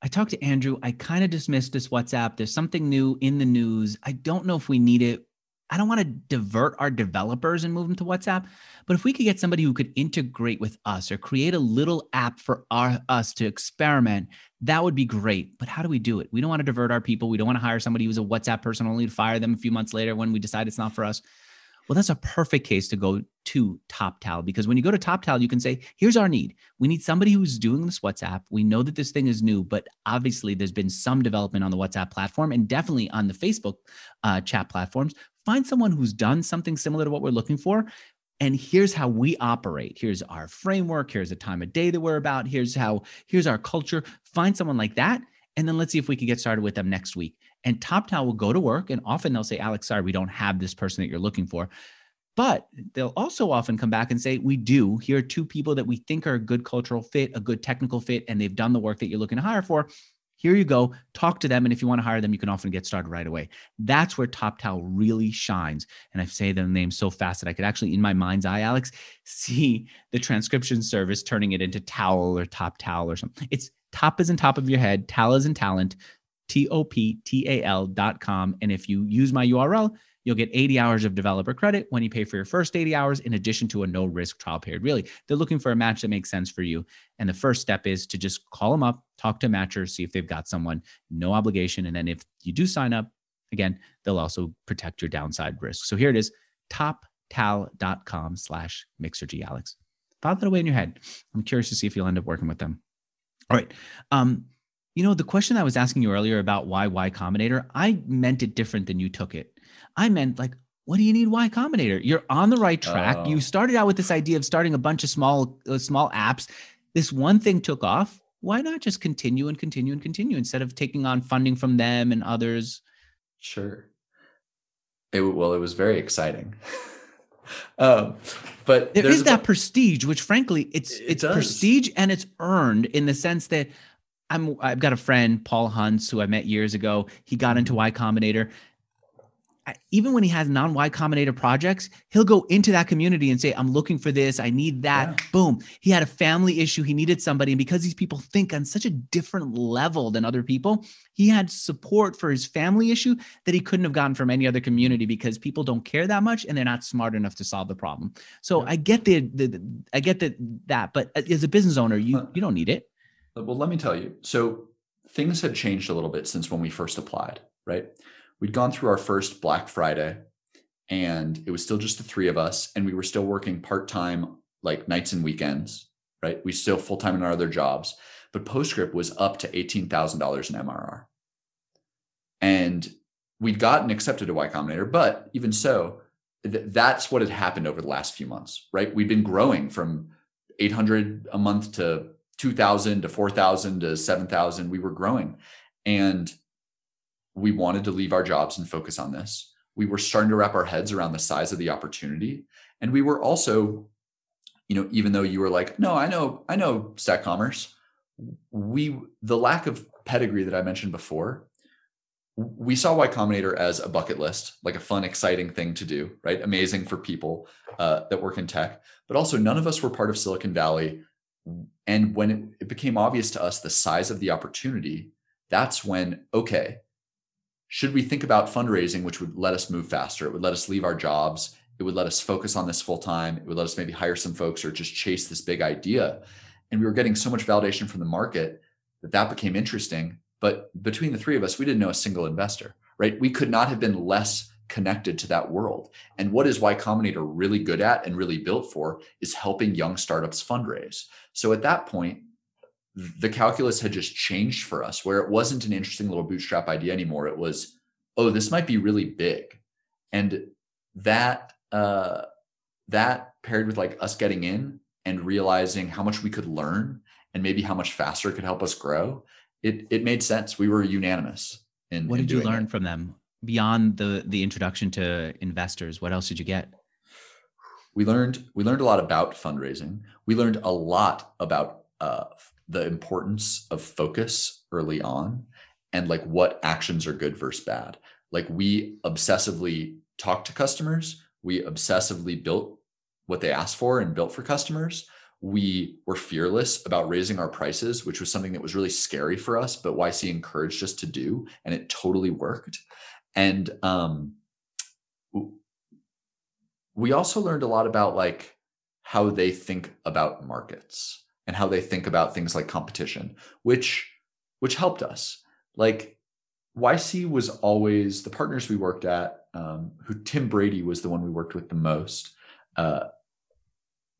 I talked to Andrew. I kind of dismissed this WhatsApp. There's something new in the news. I don't know if we need it. I don't want to divert our developers and move them to WhatsApp, but if we could get somebody who could integrate with us or create a little app for our, us to experiment, that would be great. But how do we do it? We don't want to divert our people. We don't want to hire somebody who's a WhatsApp person only to fire them a few months later when we decide it's not for us. Well, that's a perfect case to go to TopTal because when you go to TopTal, you can say, here's our need. We need somebody who's doing this WhatsApp. We know that this thing is new, but obviously there's been some development on the WhatsApp platform and definitely on the Facebook uh, chat platforms. Find someone who's done something similar to what we're looking for. And here's how we operate. Here's our framework. Here's the time of day that we're about. Here's how, here's our culture. Find someone like that. And then let's see if we can get started with them next week. And TopTal will go to work and often they'll say, Alex, sorry, we don't have this person that you're looking for. But they'll also often come back and say, We do. Here are two people that we think are a good cultural fit, a good technical fit, and they've done the work that you're looking to hire for. Here you go. Talk to them. And if you want to hire them, you can often get started right away. That's where TopTal really shines. And I say the name so fast that I could actually, in my mind's eye, Alex, see the transcription service turning it into towel or top towel or something. It's top is in top of your head, tal is in talent, T O P T A L dot com. And if you use my URL, you'll get 80 hours of developer credit when you pay for your first 80 hours, in addition to a no risk trial period. Really, they're looking for a match that makes sense for you. And the first step is to just call them up, talk to a matcher, see if they've got someone, no obligation. And then if you do sign up, again, they'll also protect your downside risk. So here it is toptal.com slash mixergy, Alex. File that away in your head. I'm curious to see if you'll end up working with them. All right. Um, you know, the question I was asking you earlier about why Y Combinator, I meant it different than you took it. I meant like, what do you need Y Combinator? You're on the right track. You oh. started out with this idea of starting a bunch of small, uh, small apps. This one thing took off. Why not just continue and continue and continue instead of taking on funding from them and others? Sure. It, well, it was very exciting. um, but there is that prestige, which frankly, it's it it's does. prestige and it's earned in the sense that I'm I've got a friend, Paul Hunts, who I met years ago. He got into mm-hmm. Y Combinator. Even when he has non Y Combinator projects, he'll go into that community and say, I'm looking for this. I need that. Yeah. Boom. He had a family issue. He needed somebody. And because these people think on such a different level than other people, he had support for his family issue that he couldn't have gotten from any other community because people don't care that much and they're not smart enough to solve the problem. So yeah. I get the, the, the, I get that, that, but as a business owner, you, you don't need it. Uh, well, let me tell you. So things had changed a little bit since when we first applied, right? We'd gone through our first Black Friday and it was still just the three of us and we were still working part-time like nights and weekends, right? We still full-time in our other jobs, but Postscript was up to $18,000 in MRR. And we'd gotten accepted to Y Combinator, but even so, th- that's what had happened over the last few months, right? We'd been growing from 800 a month to 2000 to 4000 to 7000 we were growing. And we wanted to leave our jobs and focus on this. We were starting to wrap our heads around the size of the opportunity. And we were also you know even though you were like no i know i know stack commerce we the lack of pedigree that i mentioned before we saw y combinator as a bucket list like a fun exciting thing to do right? Amazing for people uh, that work in tech. But also none of us were part of silicon valley and when it, it became obvious to us the size of the opportunity, that's when, okay, should we think about fundraising, which would let us move faster? It would let us leave our jobs. It would let us focus on this full time. It would let us maybe hire some folks or just chase this big idea. And we were getting so much validation from the market that that became interesting. But between the three of us, we didn't know a single investor, right? We could not have been less connected to that world. And what is Y Combinator really good at and really built for is helping young startups fundraise. So at that point, the calculus had just changed for us where it wasn't an interesting little bootstrap idea anymore. It was, oh, this might be really big. And that uh that paired with like us getting in and realizing how much we could learn and maybe how much faster it could help us grow, it it made sense. We were unanimous. In, what in did you learn it. from them beyond the the introduction to investors? What else did you get? we learned we learned a lot about fundraising we learned a lot about uh, the importance of focus early on and like what actions are good versus bad like we obsessively talked to customers we obsessively built what they asked for and built for customers we were fearless about raising our prices which was something that was really scary for us but yc encouraged us to do and it totally worked and um, we also learned a lot about like how they think about markets and how they think about things like competition which which helped us. Like yc was always the partners we worked at um, who tim brady was the one we worked with the most uh,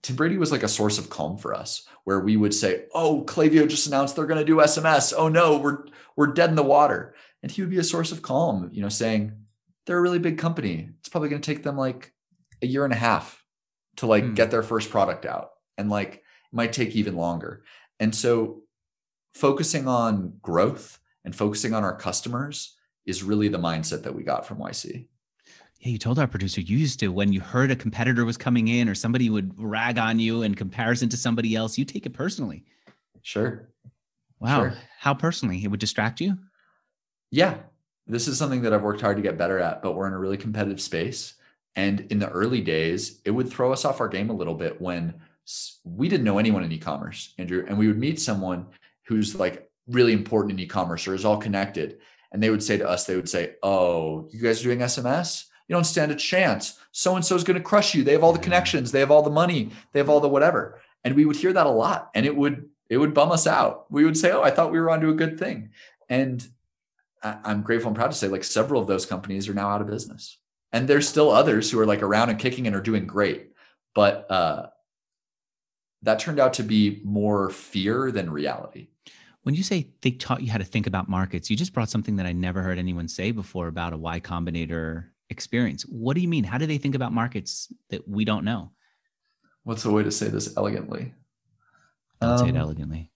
tim brady was like a source of calm for us where we would say oh Klaviyo just announced they're going to do sms oh no we're we're dead in the water and he would be a source of calm you know saying they're a really big company it's probably going to take them like a year and a half to like Hmm. get their first product out and like it might take even longer and so focusing on growth and focusing on our customers is really the mindset that we got from yc Yeah, you told our producer you used to when you heard a competitor was coming in or somebody would rag on you in comparison to somebody else, you take it personally. sure Wow. Sure. How personally? It would distract you? Yeah this is something that i've worked hard to get better at but we're in a really competitive space. And in the early days it would throw us off our game a little bit when we didn't know anyone in e-commerce andrew and we would meet someone who's like really important in e-commerce or is all connected. And they would say to us they would say oh you guys are doing sms you don't stand a chance. So and so is going to crush you. They have all the connections. They have all the money. They have all the whatever. And we would hear that a lot and it would it would bum us out. We would say oh i thought we were onto a good thing. And I'm grateful and proud to say like several of those companies are now out of business. And there's still others who are like around and kicking and are doing great. But uh, that turned out to be more fear than reality. When you say they taught you how to think about markets, you just brought something that I never heard anyone say before about a Y Combinator experience. What do you mean? How do they think about markets that we don't know? What's the way to say this elegantly? Don't say it Um, elegantly.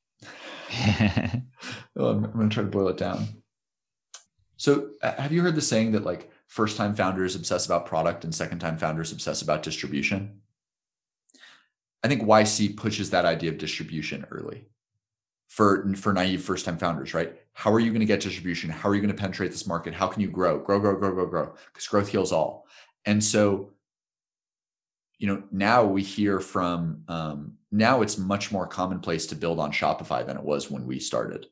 Oh, I'm, I'm going to try to boil it down. So, uh, have you heard the saying that like first time founders obsess about product and second time founders obsess about distribution? I think YC pushes that idea of distribution early for for naive first time founders, right? How are you going to get distribution? How are you going to penetrate this market? How can you grow, grow, grow, grow, grow, grow? Because growth heals all. And so, you know, now we hear from um, now it's much more commonplace to build on Shopify than it was when we started.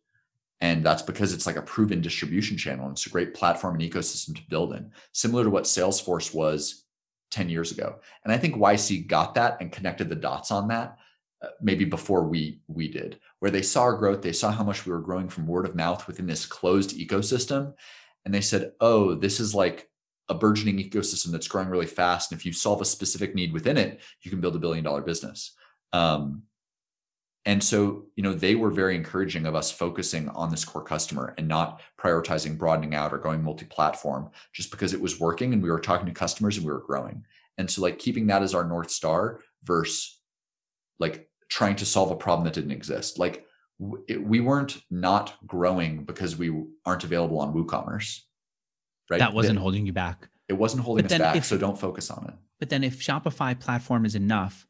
And that's because it's like a proven distribution channel. And it's a great platform and ecosystem to build in, similar to what Salesforce was 10 years ago. And I think YC got that and connected the dots on that uh, maybe before we we did, where they saw our growth, they saw how much we were growing from word of mouth within this closed ecosystem. And they said, oh, this is like a burgeoning ecosystem that's growing really fast. And if you solve a specific need within it, you can build a billion dollar business. Um, and so, you know, they were very encouraging of us focusing on this core customer and not prioritizing broadening out or going multi-platform just because it was working and we were talking to customers and we were growing. And so like keeping that as our North Star versus like trying to solve a problem that didn't exist. Like w- it, we weren't not growing because we aren't available on WooCommerce. Right. that wasn't It, holding you back. it wasn't holding But us back. if- so don't focus on it. But then if Shopify platform is enough,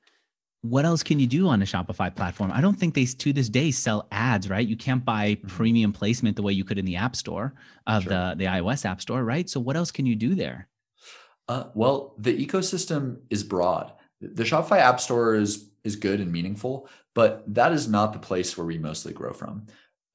what else can you do on a Shopify platform? I don't think they to this day sell ads, right? You can't buy Mhm. premium placement the way you could in the App Store of Sure. the the iOS App Store, right? So what else can you do there? Uh, well, the ecosystem is broad. The Shopify App Store is is good and meaningful, but that is not the place where we mostly grow from.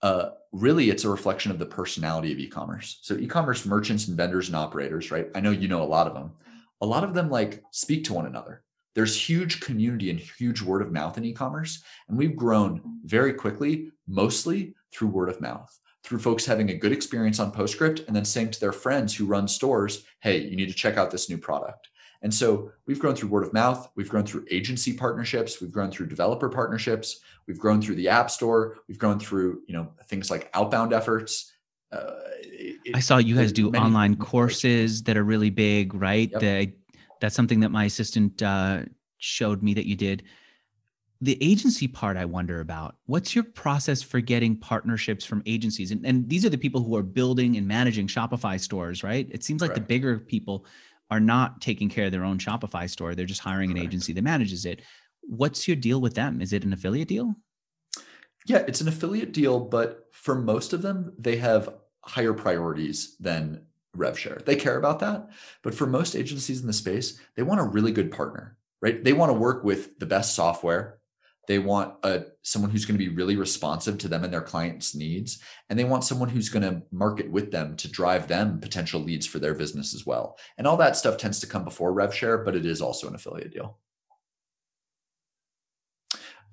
Uh, really, it's a reflection of the personality of e-commerce. So, e-commerce merchants and vendors and operators, right? I know you know a lot of them. A lot of them like speak to one another. There's huge community and huge word of mouth in e-commerce, and we've grown very quickly, mostly through word of mouth through folks having a good experience on Postscript and then saying to their friends who run stores, hey, you need to check out this new product. And so we've grown through word of mouth, we've grown through agency partnerships, we've grown through developer partnerships, we've grown through the App Store, we've grown through you know things like outbound efforts. Uh, it- I saw you guys do online courses that are really big, right? Yep. The- that's something that my assistant uh, showed me that you did. the agency part I wonder about. What's your process for getting partnerships from agencies? And, and these are the people who are building and managing Shopify stores, right? It seems like the bigger people are not taking care of their own Shopify store. They're just hiring an agency that manages it. What's your deal with them? Is it an affiliate deal? Yeah, it's an affiliate deal, but for most of them, they have higher priorities than rev share. They care about that. But for most agencies in the space, they want a really good partner, right? They want to work with the best software. They want a, someone who's going to be really responsive to them and their clients' needs. And they want someone who's going to market with them to drive them potential leads for their business as well. And all that stuff tends to come before rev share, but it is also an affiliate deal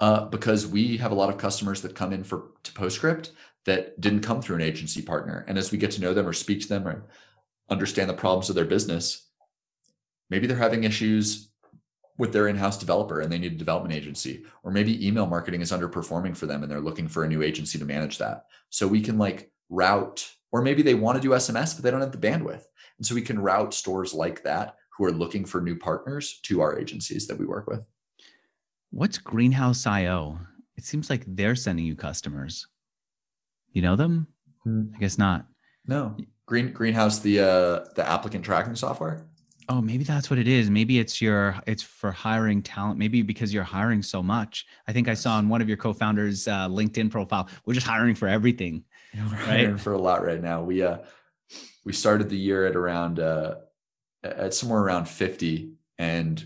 uh, because we have a lot of customers that come in for to Postscript that didn't come through an agency partner. And as we get to know them or speak to them or understand the problems of their business, maybe they're having issues with their in-house developer and they need a development agency or maybe email marketing is underperforming for them and they're looking for a new agency to manage that so we can like route or maybe they want to do sms but they don't have the bandwidth and so we can route stores like that who are looking for new partners to our agencies that we work with What's Greenhouse IO? It seems like they're sending you customers. You know them? Hmm. I guess not. No. Green Greenhouse, the uh, the applicant tracking software. Oh, maybe that's what it is. Maybe it's your it's for hiring talent. Maybe because you're hiring so much. I think I saw on one of your co-founders' uh, LinkedIn profile, we're just hiring for everything. Yeah, we're hiring for a lot right now. We uh we started the year at around uh at somewhere around 50 and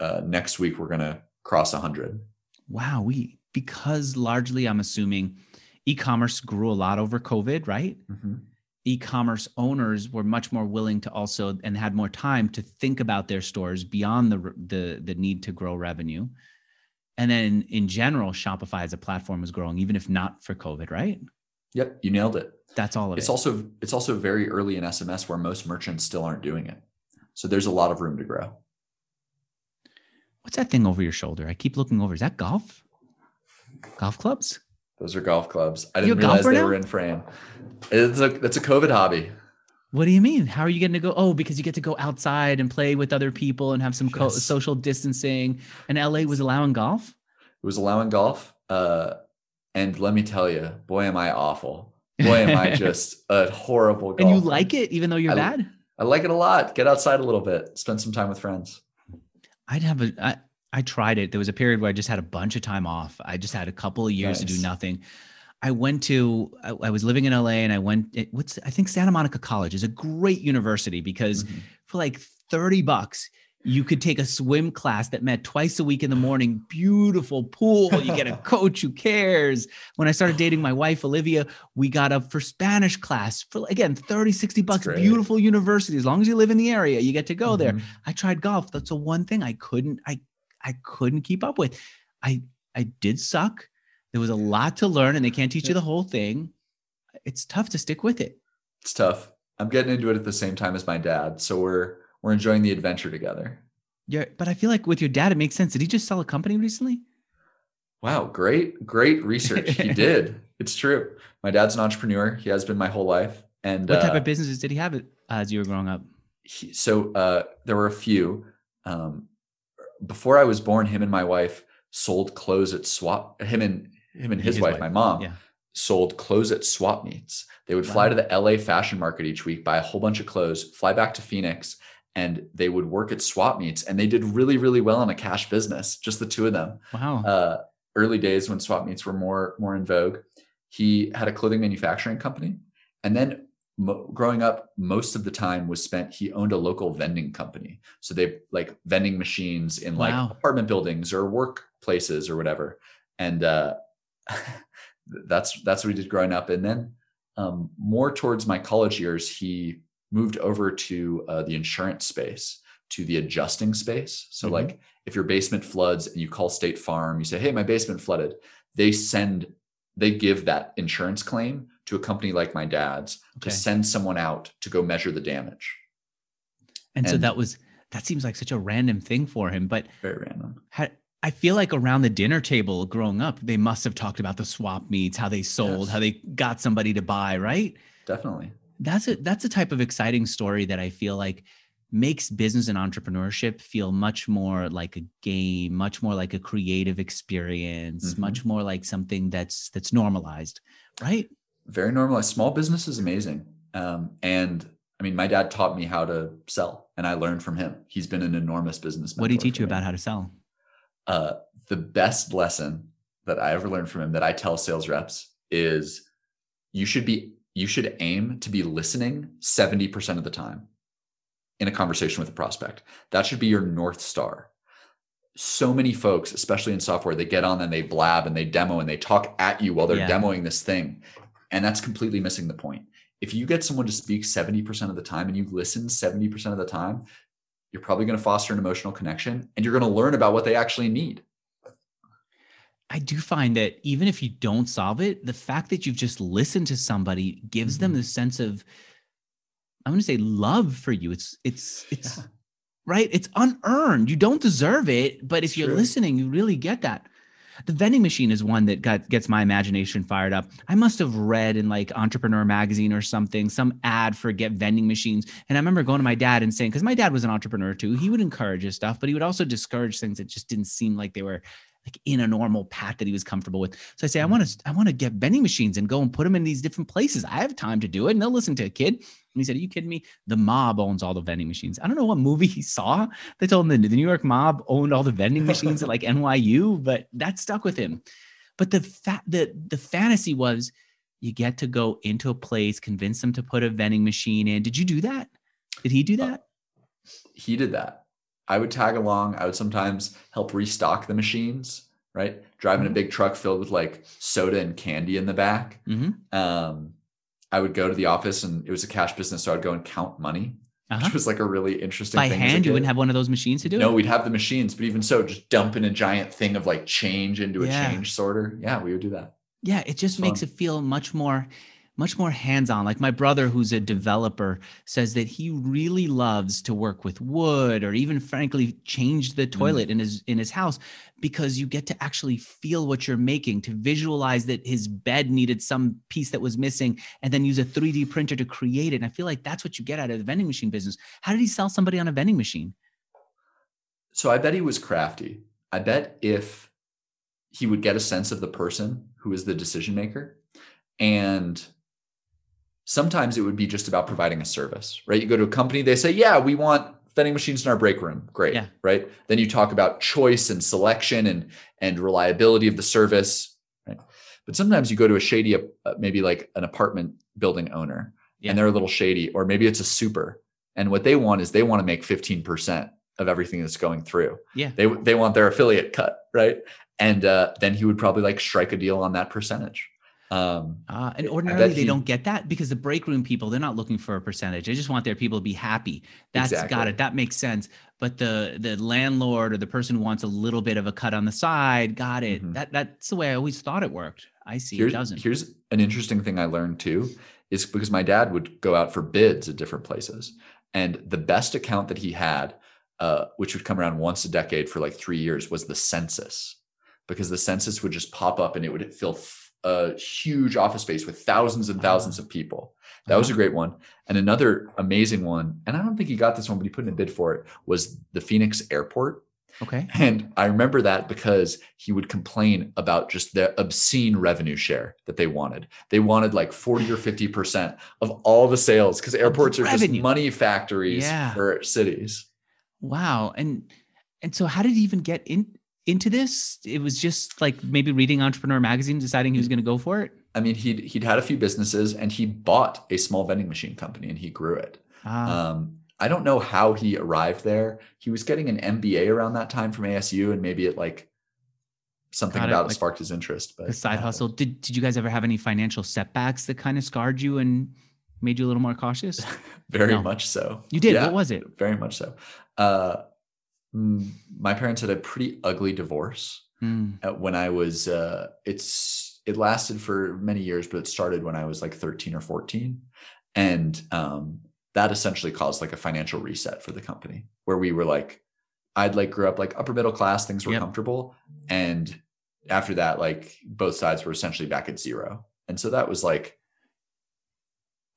uh next week we're gonna cross 100 wow we because largely i'm assuming e-commerce grew a lot over covid right mm-hmm. E-commerce owners were much more willing to also and had more time to think about their stores beyond the the, the need to grow revenue and then in general shopify as a platform was growing even if not for covid right yep you nailed it that's all of it's it. also it's also very early in sms where most merchants still aren't doing it so there's a lot of room to grow What's that thing over your shoulder? I keep looking over. Is that golf? Golf clubs? Those are golf clubs. I didn't realize they now? were in frame. It's a it's a COVID hobby. What do you mean? How are you getting to go? Oh, because you get to go outside and play with other people and have some co- social distancing. And LA was allowing golf. It was allowing golf. Uh, and let me tell you, boy, am I awful. Boy, am I just a horrible. Golfer. And you like it, even though you're I, bad. I like it a lot. Get outside a little bit. Spend some time with friends. I'd have a. I, I tried it. There was a period where I just had a bunch of time off. I just had a couple of years nice. to do nothing. I went to. I, I, was living in LA, and I went. It, what's I think Santa Monica College is a great university because mm-hmm. for like thirty bucks, you could take a swim class that met twice a week in the morning beautiful pool you get a coach who cares when i started dating my wife olivia we got up for spanish class for again 30 60 bucks beautiful university as long as you live in the area you get to go mm-hmm. there i tried golf that's the one thing i couldn't i i couldn't keep up with i i did suck there was a lot to learn and they can't teach you the whole thing it's tough to stick with it it's tough i'm getting into it at the same time as my dad so we're we're enjoying the adventure together. Yeah, but I feel like with your dad, it makes sense. Did he just sell a company recently? Wow, great, great research. he did. It's true. My dad's an entrepreneur. He has been my whole life. And what type uh, of businesses did he have as you were growing up? He, so uh, there were a few. Um, before I was born, him and my wife sold clothes at swap. Him and him and his, his wife, wife, my mom, yeah. sold clothes at swap meets. They would fly wow. to the LA fashion market each week, buy a whole bunch of clothes, fly back to Phoenix, and they would work at swap meets and they did really really well in a cash business just the two of them wow uh, early days when swap meets were more more in vogue he had a clothing manufacturing company and then mo- growing up most of the time was spent he owned a local vending company so they like vending machines in like wow. apartment buildings or workplaces or whatever and uh, that's that's what he did growing up and then um, more towards my college years he moved over to uh, the insurance space, to the adjusting space. So, mm-hmm. like if your basement floods and you call State Farm, you say, Hey, my basement flooded, they send, they give that insurance claim to a company like my dad's okay. to send someone out to go measure the damage. And, and, so that was, that seems like such a random thing for him, but very random. Had, I feel like around the dinner table growing up, they must have talked about the swap meets, how they sold, yes. how they got somebody to buy, right? Definitely that's a that's a type of exciting story that I feel like makes business and entrepreneurship feel much more like a game much more like a creative experience Mhm. much more like something that's that's normalized right very normalized. Small business is amazing. Um, and I mean, my dad taught me how to sell, and I learned from him. He's been an enormous business. what did he teach you me. about how to sell Uh, the best lesson that I ever learned from him that I tell sales reps is you should be you should aim to be listening 70% of the time in a conversation with a prospect. That should be your north star. So many folks, especially in software, they get on and they blab and they demo and they talk at you while they're Yeah. demoing this thing. And that's completely missing the point. If you get someone to speak 70% of the time and you listen 70% of the time, you're probably going to foster an emotional connection and you're going to learn about what they actually need. I do find that even if you don't solve it, the fact that you've just listened to somebody gives them Mhm. the sense of I'm going to say love for you. It's it's it's Yeah. right. It's unearned. You don't deserve it, but if you're listening, you really get that. The vending machine is one that got gets my imagination fired up. I must have read in like Entrepreneur magazine or something some ad for get vending machines, and I remember going to my dad and saying because my dad was an entrepreneur too. He would encourage his stuff, but he would also discourage things that just didn't seem like they were like in a normal path that he was comfortable with. So I say, I want to, I want to get vending machines and go and put them in these different places. I have time to do it. And they'll listen to a kid. And he said, Are you kidding me? The mob owns all the vending machines. I don't know what movie he saw. They told him the, the New York mob owned all the vending machines at like NYU, but that stuck with him. But the fact the the fantasy was you get to go into a place, convince them to put a vending machine in. Did you do that? Did he do Uh, that? he did that. I would tag along. I would sometimes help restock the machines, right? Driving a Mhm. big truck filled with like soda and candy in the back. hmm Um, I would go to the office and it was a cash business. So I'd go and count money, Uh-huh. which was like a really interesting By hand, you wouldn't have one of those machines to do No, it. we'd have the machines, but even so, just dumping a giant thing of like change into Yeah. a change sorter. Yeah, we would do that. Yeah, it just makes fun. it feel much more much more hands-on. Like my brother who's a developer says that he really loves to work with wood or even frankly change the mm. toilet in his in his house because you get to actually feel what you're making, to visualize that his bed needed some piece that was missing and then use a 3D printer to create it. And I feel like that's what you get out of the vending machine business. How did he sell somebody on a vending machine? So I bet he was crafty. I bet if he would get a sense of the person who is the decision maker and sometimes it would be just about providing a service, right? You go to a company, they say, "Yeah, we want vending machines in our break room." Great, Yeah. right? Then you talk about choice and selection and and reliability of the service, right? But sometimes you go to a shady uh, maybe like an apartment building owner Yeah. and they're a little shady or maybe it's a super and what they want is they want to make 15% of everything that's going through Yeah. they they want their affiliate cut right and uh, then he would probably like strike a deal on that percentage um, Uh, and ordinarily they he- don't get that because the break room people they're not looking for a percentage. They just want their people to be happy. That's got it. That makes sense. But the the landlord or the person who wants a little bit of a cut on the side, got it. Mhm. That that's the way I always thought it worked. I see here's, it doesn't. here's an interesting thing i learned too is because my dad would go out for bids at different places and the best account that he had uh, which would come around once a decade for like three years was the census because the census would just pop up and it would fill a huge office space with thousands and uh-huh. thousands of people that uh-huh. was a great one and another amazing one and i don't think he got this one but he put in a bid for it was the phoenix airport okay. and I remember that because he would complain about just the obscene revenue share that they wanted. They wanted like 40 or 50% of all the sales because airports are just money factories Yeah. for cities. Wow. And and so how did he even get in into this? It was just like maybe reading Entrepreneur magazine, deciding he was going to go for it. I mean, he'd, he'd had a few businesses and he bought a small vending machine company and he grew it. Ah, Um, I don't know how he arrived there. He was getting an MBA around that time from ASU and maybe it like something Got it, about it like sparked his interest. But a side hustle. Did did you guys ever have any financial setbacks that kind of scarred you and made you a little more cautious? Very No. much so. You did. Yeah. What was it? very much so. Uh, mm, my parents had a pretty ugly divorce uh, when I was. Uh, it's it lasted for many years, but it started when I was like thirteen or fourteen, and um, that essentially caused like a financial reset for the company, where we were like, I'd like grew up like upper middle class, things were Yep. comfortable, and after that, like both sides were essentially back at zero, and so that was like.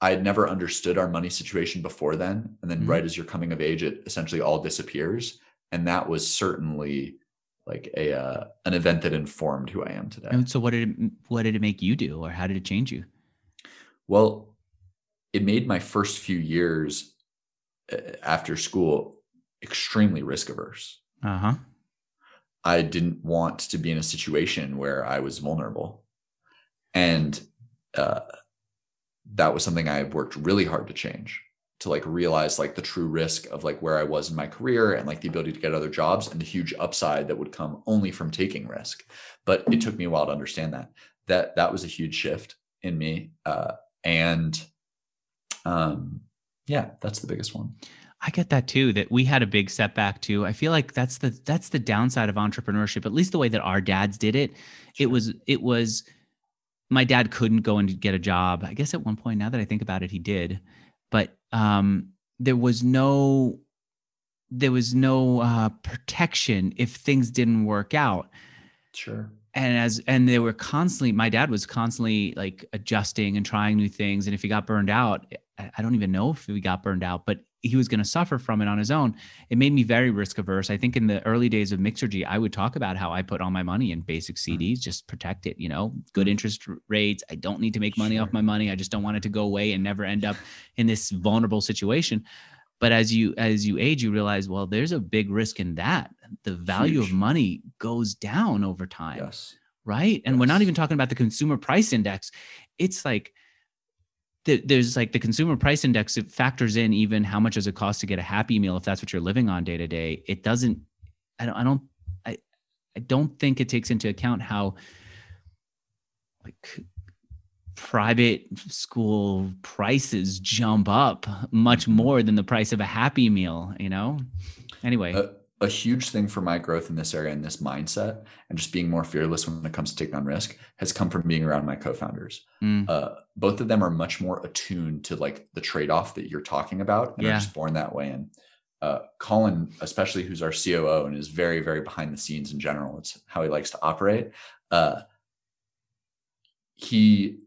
I had never understood our money situation before then. And then Mhm. right as you're coming of age, it essentially all disappears. And that was certainly like a uh, an event that informed who I am today. And so what did it, what did it make you do, or how did it change you? Well, it made my first few years uh, after school extremely risk averse. Uh huh. I didn't want to be in a situation where I was vulnerable. And uh, that was something I worked really hard to change to like realize like the true risk of like where I was in my career and like the ability to get other jobs and the huge upside that would come only from taking risk. But it took me a while to understand that. That that was a huge shift in me. Uh, and um yeah, that's the biggest one. I get that too. That we had a big setback too. I feel like that's the that's the downside of entrepreneurship. At least the way that our dads did it. It was it was. My dad couldn't go and get a job. I guess at one point, now that I think about it, he did, but um, there was no there was no uh, protection if things didn't work out. Sure. and as and they were constantly my dad was constantly like adjusting and trying new things and if he got burned out i don't even know if he got burned out but he was going to suffer from it on his own. It made me very risk averse i think in the early days of mixergy i would talk about how i put all my money in basic hmm. cds just protect it you know good hmm. interest rates. I don't need to make money off my money. I just don't want it to go away and never end up in this vulnerable situation. But as you as you age you realize well there's a big risk in that. The value of money goes down over time Yes. right? And we're not even talking about the consumer price index. It's like th- there's like the consumer price index. It factors in even how much does it cost to get a Happy Meal if that's what you're living on day to day. It doesn't. I don't. I don't. I. I don't think it takes into account how like private school prices jump up much Mhm. more than the price of a happy meal you know anyway a, a huge thing for my growth in this area and this mindset and just being more fearless when it comes to taking on risk has come from being around my co-founders Mm. uh, both of them are much more attuned to like the trade-off that you're talking about and Yeah. are just born that way and uh, colin especially who's our coo and is very very behind the scenes in general it's how he likes to operate uh, he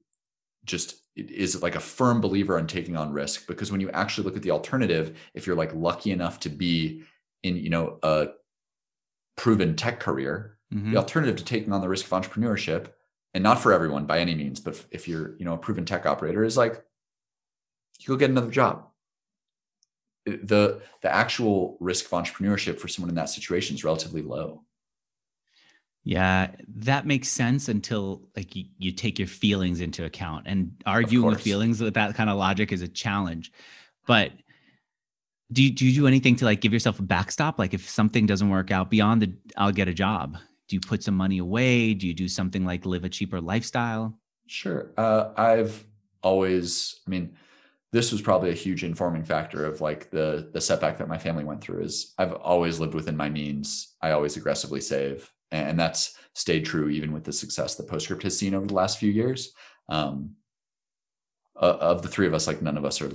just is like a firm believer in taking on risk because when you actually look at the alternative if you're like lucky enough to be in you know a proven tech career Mhm. the alternative to taking on the risk of entrepreneurship and not for everyone by any means but if you're you know a proven tech operator is like you go get another job the the actual risk of entrepreneurship for someone in that situation is relatively low Yeah, that makes sense until like you, you take your feelings into account and arguing with feelings with that kind of logic is a challenge. But do you, do you do anything to like give yourself a backstop? Like if something doesn't work out beyond the I'll get a job, do you put some money away? Do you do something like live a cheaper lifestyle? Sure. Uh, I've always, I mean, this was probably a huge informing factor of like the the setback that my family went through. Is I've always lived within my means. I always aggressively save, and that's stayed true even with the success that Postscript has seen over the last few years. Um, of the three of us, like none of us are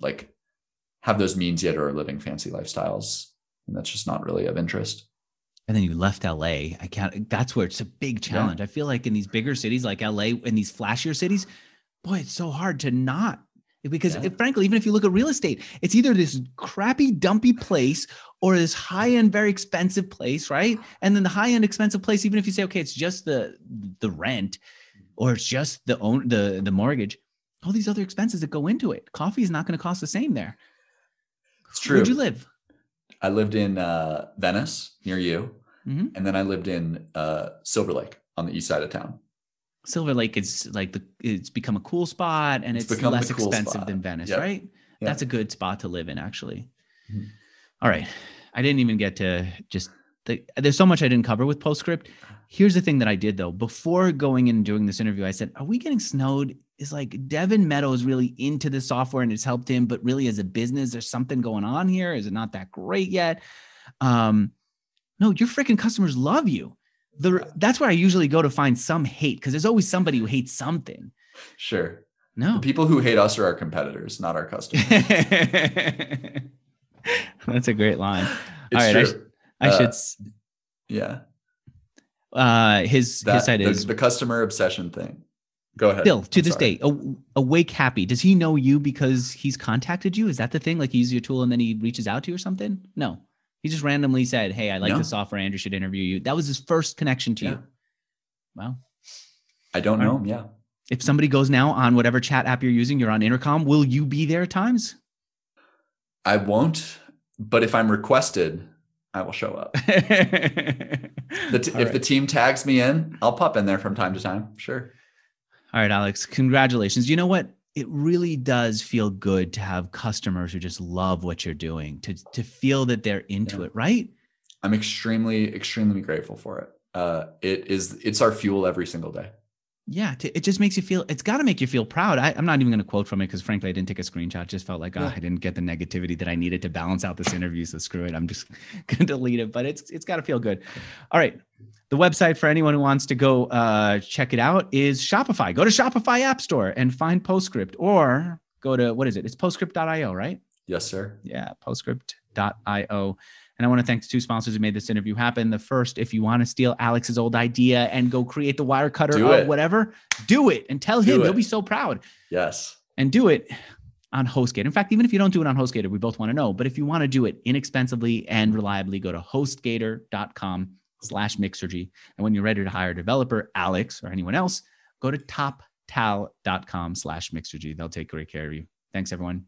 like have those means yet or are living fancy lifestyles, and that's just not really of interest. And then you left LA. I can't that's where it's a big challenge. I feel like in these bigger cities like LA in these flashier cities, boy, it's so hard to not because Yeah. frankly, even if you look at real estate, it's either this crappy, dumpy place or this high-end, very expensive place, right? And then the high-end expensive place, even if you say, okay, it's just the the rent or it's just the own the the mortgage, all these other expenses that go into it. Coffee is not going to cost the same there. It's true. Where'd you live? I lived in uh, Venice near you, Mhm. and then I lived in uh, Silver Lake on the east side of town. Silver Lake is like the it's become a cool spot and It's it's, less cool expensive spot. than Venice, Yep. right? Yeah. That's a good spot to live in, actually. Mhm. All right. I didn't even get to just the, there's so much I didn't cover with Postscript. Here's the thing that I did though. Before going in and doing this interview, I said, Are we getting snowed? Is like Devin Meadows really into the software and it's helped him, but really as a business, there's something going on here. Is it not that great yet? Um, no, your freaking customers love you. The that's where I usually go to find some hate because there's always somebody who hates something. Sure. No. The people who hate us are our competitors, not our customers. That's a great line. It's All right, I, sh- true. I Uh, should. yeah. Uh, his That, his side the, is the customer obsession thing. Go ahead. Still to I'm this sorry. day, awake happy. Does he know you because he's contacted you? Is that the thing? Like he uses your tool and then he reaches out to you or something? No. He just randomly said, Hey, I like No. the software. Andrew should interview you. That was his first connection to Yeah. you. Wow. I don't know. right. Yeah. If somebody goes now on whatever chat app you're using, you're on intercom, will you be there at times? I won't, but if I'm requested, I will show up. The t- if right. the team tags me in, I'll pop in there from time to time. Sure. All right, Alex, congratulations. You know what? It really does feel good to have customers who just love what you're doing, to to feel that they're into Yeah. it, right? I'm extremely, extremely grateful for it. Uh, it is, it's our fuel every single day. Yeah, it just makes you feel. It's got to make you feel proud. I, I'm not even going to quote from it because, frankly, I didn't take a screenshot. Just felt like, oh, Yeah. I didn't get the negativity that I needed to balance out this interview. So screw it. I'm just going to delete it. But it's it's got to feel good. All right, the website for anyone who wants to go uh, check it out is Shopify. Go to Shopify App Store and find Postscript, or go to what is it? It's Postscript.io, right? Yes, sir. yeah, postscript.io. And I want to thank the two sponsors who made this interview happen. The first, if you want to steal Alex's old idea and go create the Wirecutter Do of it. whatever, do it and tell Do him. it. He'll be so proud. Yes. And do it on HostGator. In fact, even if you don't do it on HostGator, we both want to know. But if you want to do it inexpensively and reliably, go to hostgator.com slash mixergy. And when you're ready to hire a developer, Alex or anyone else, go to toptal.com slash mixergy. They'll take great care of you. Thanks, everyone.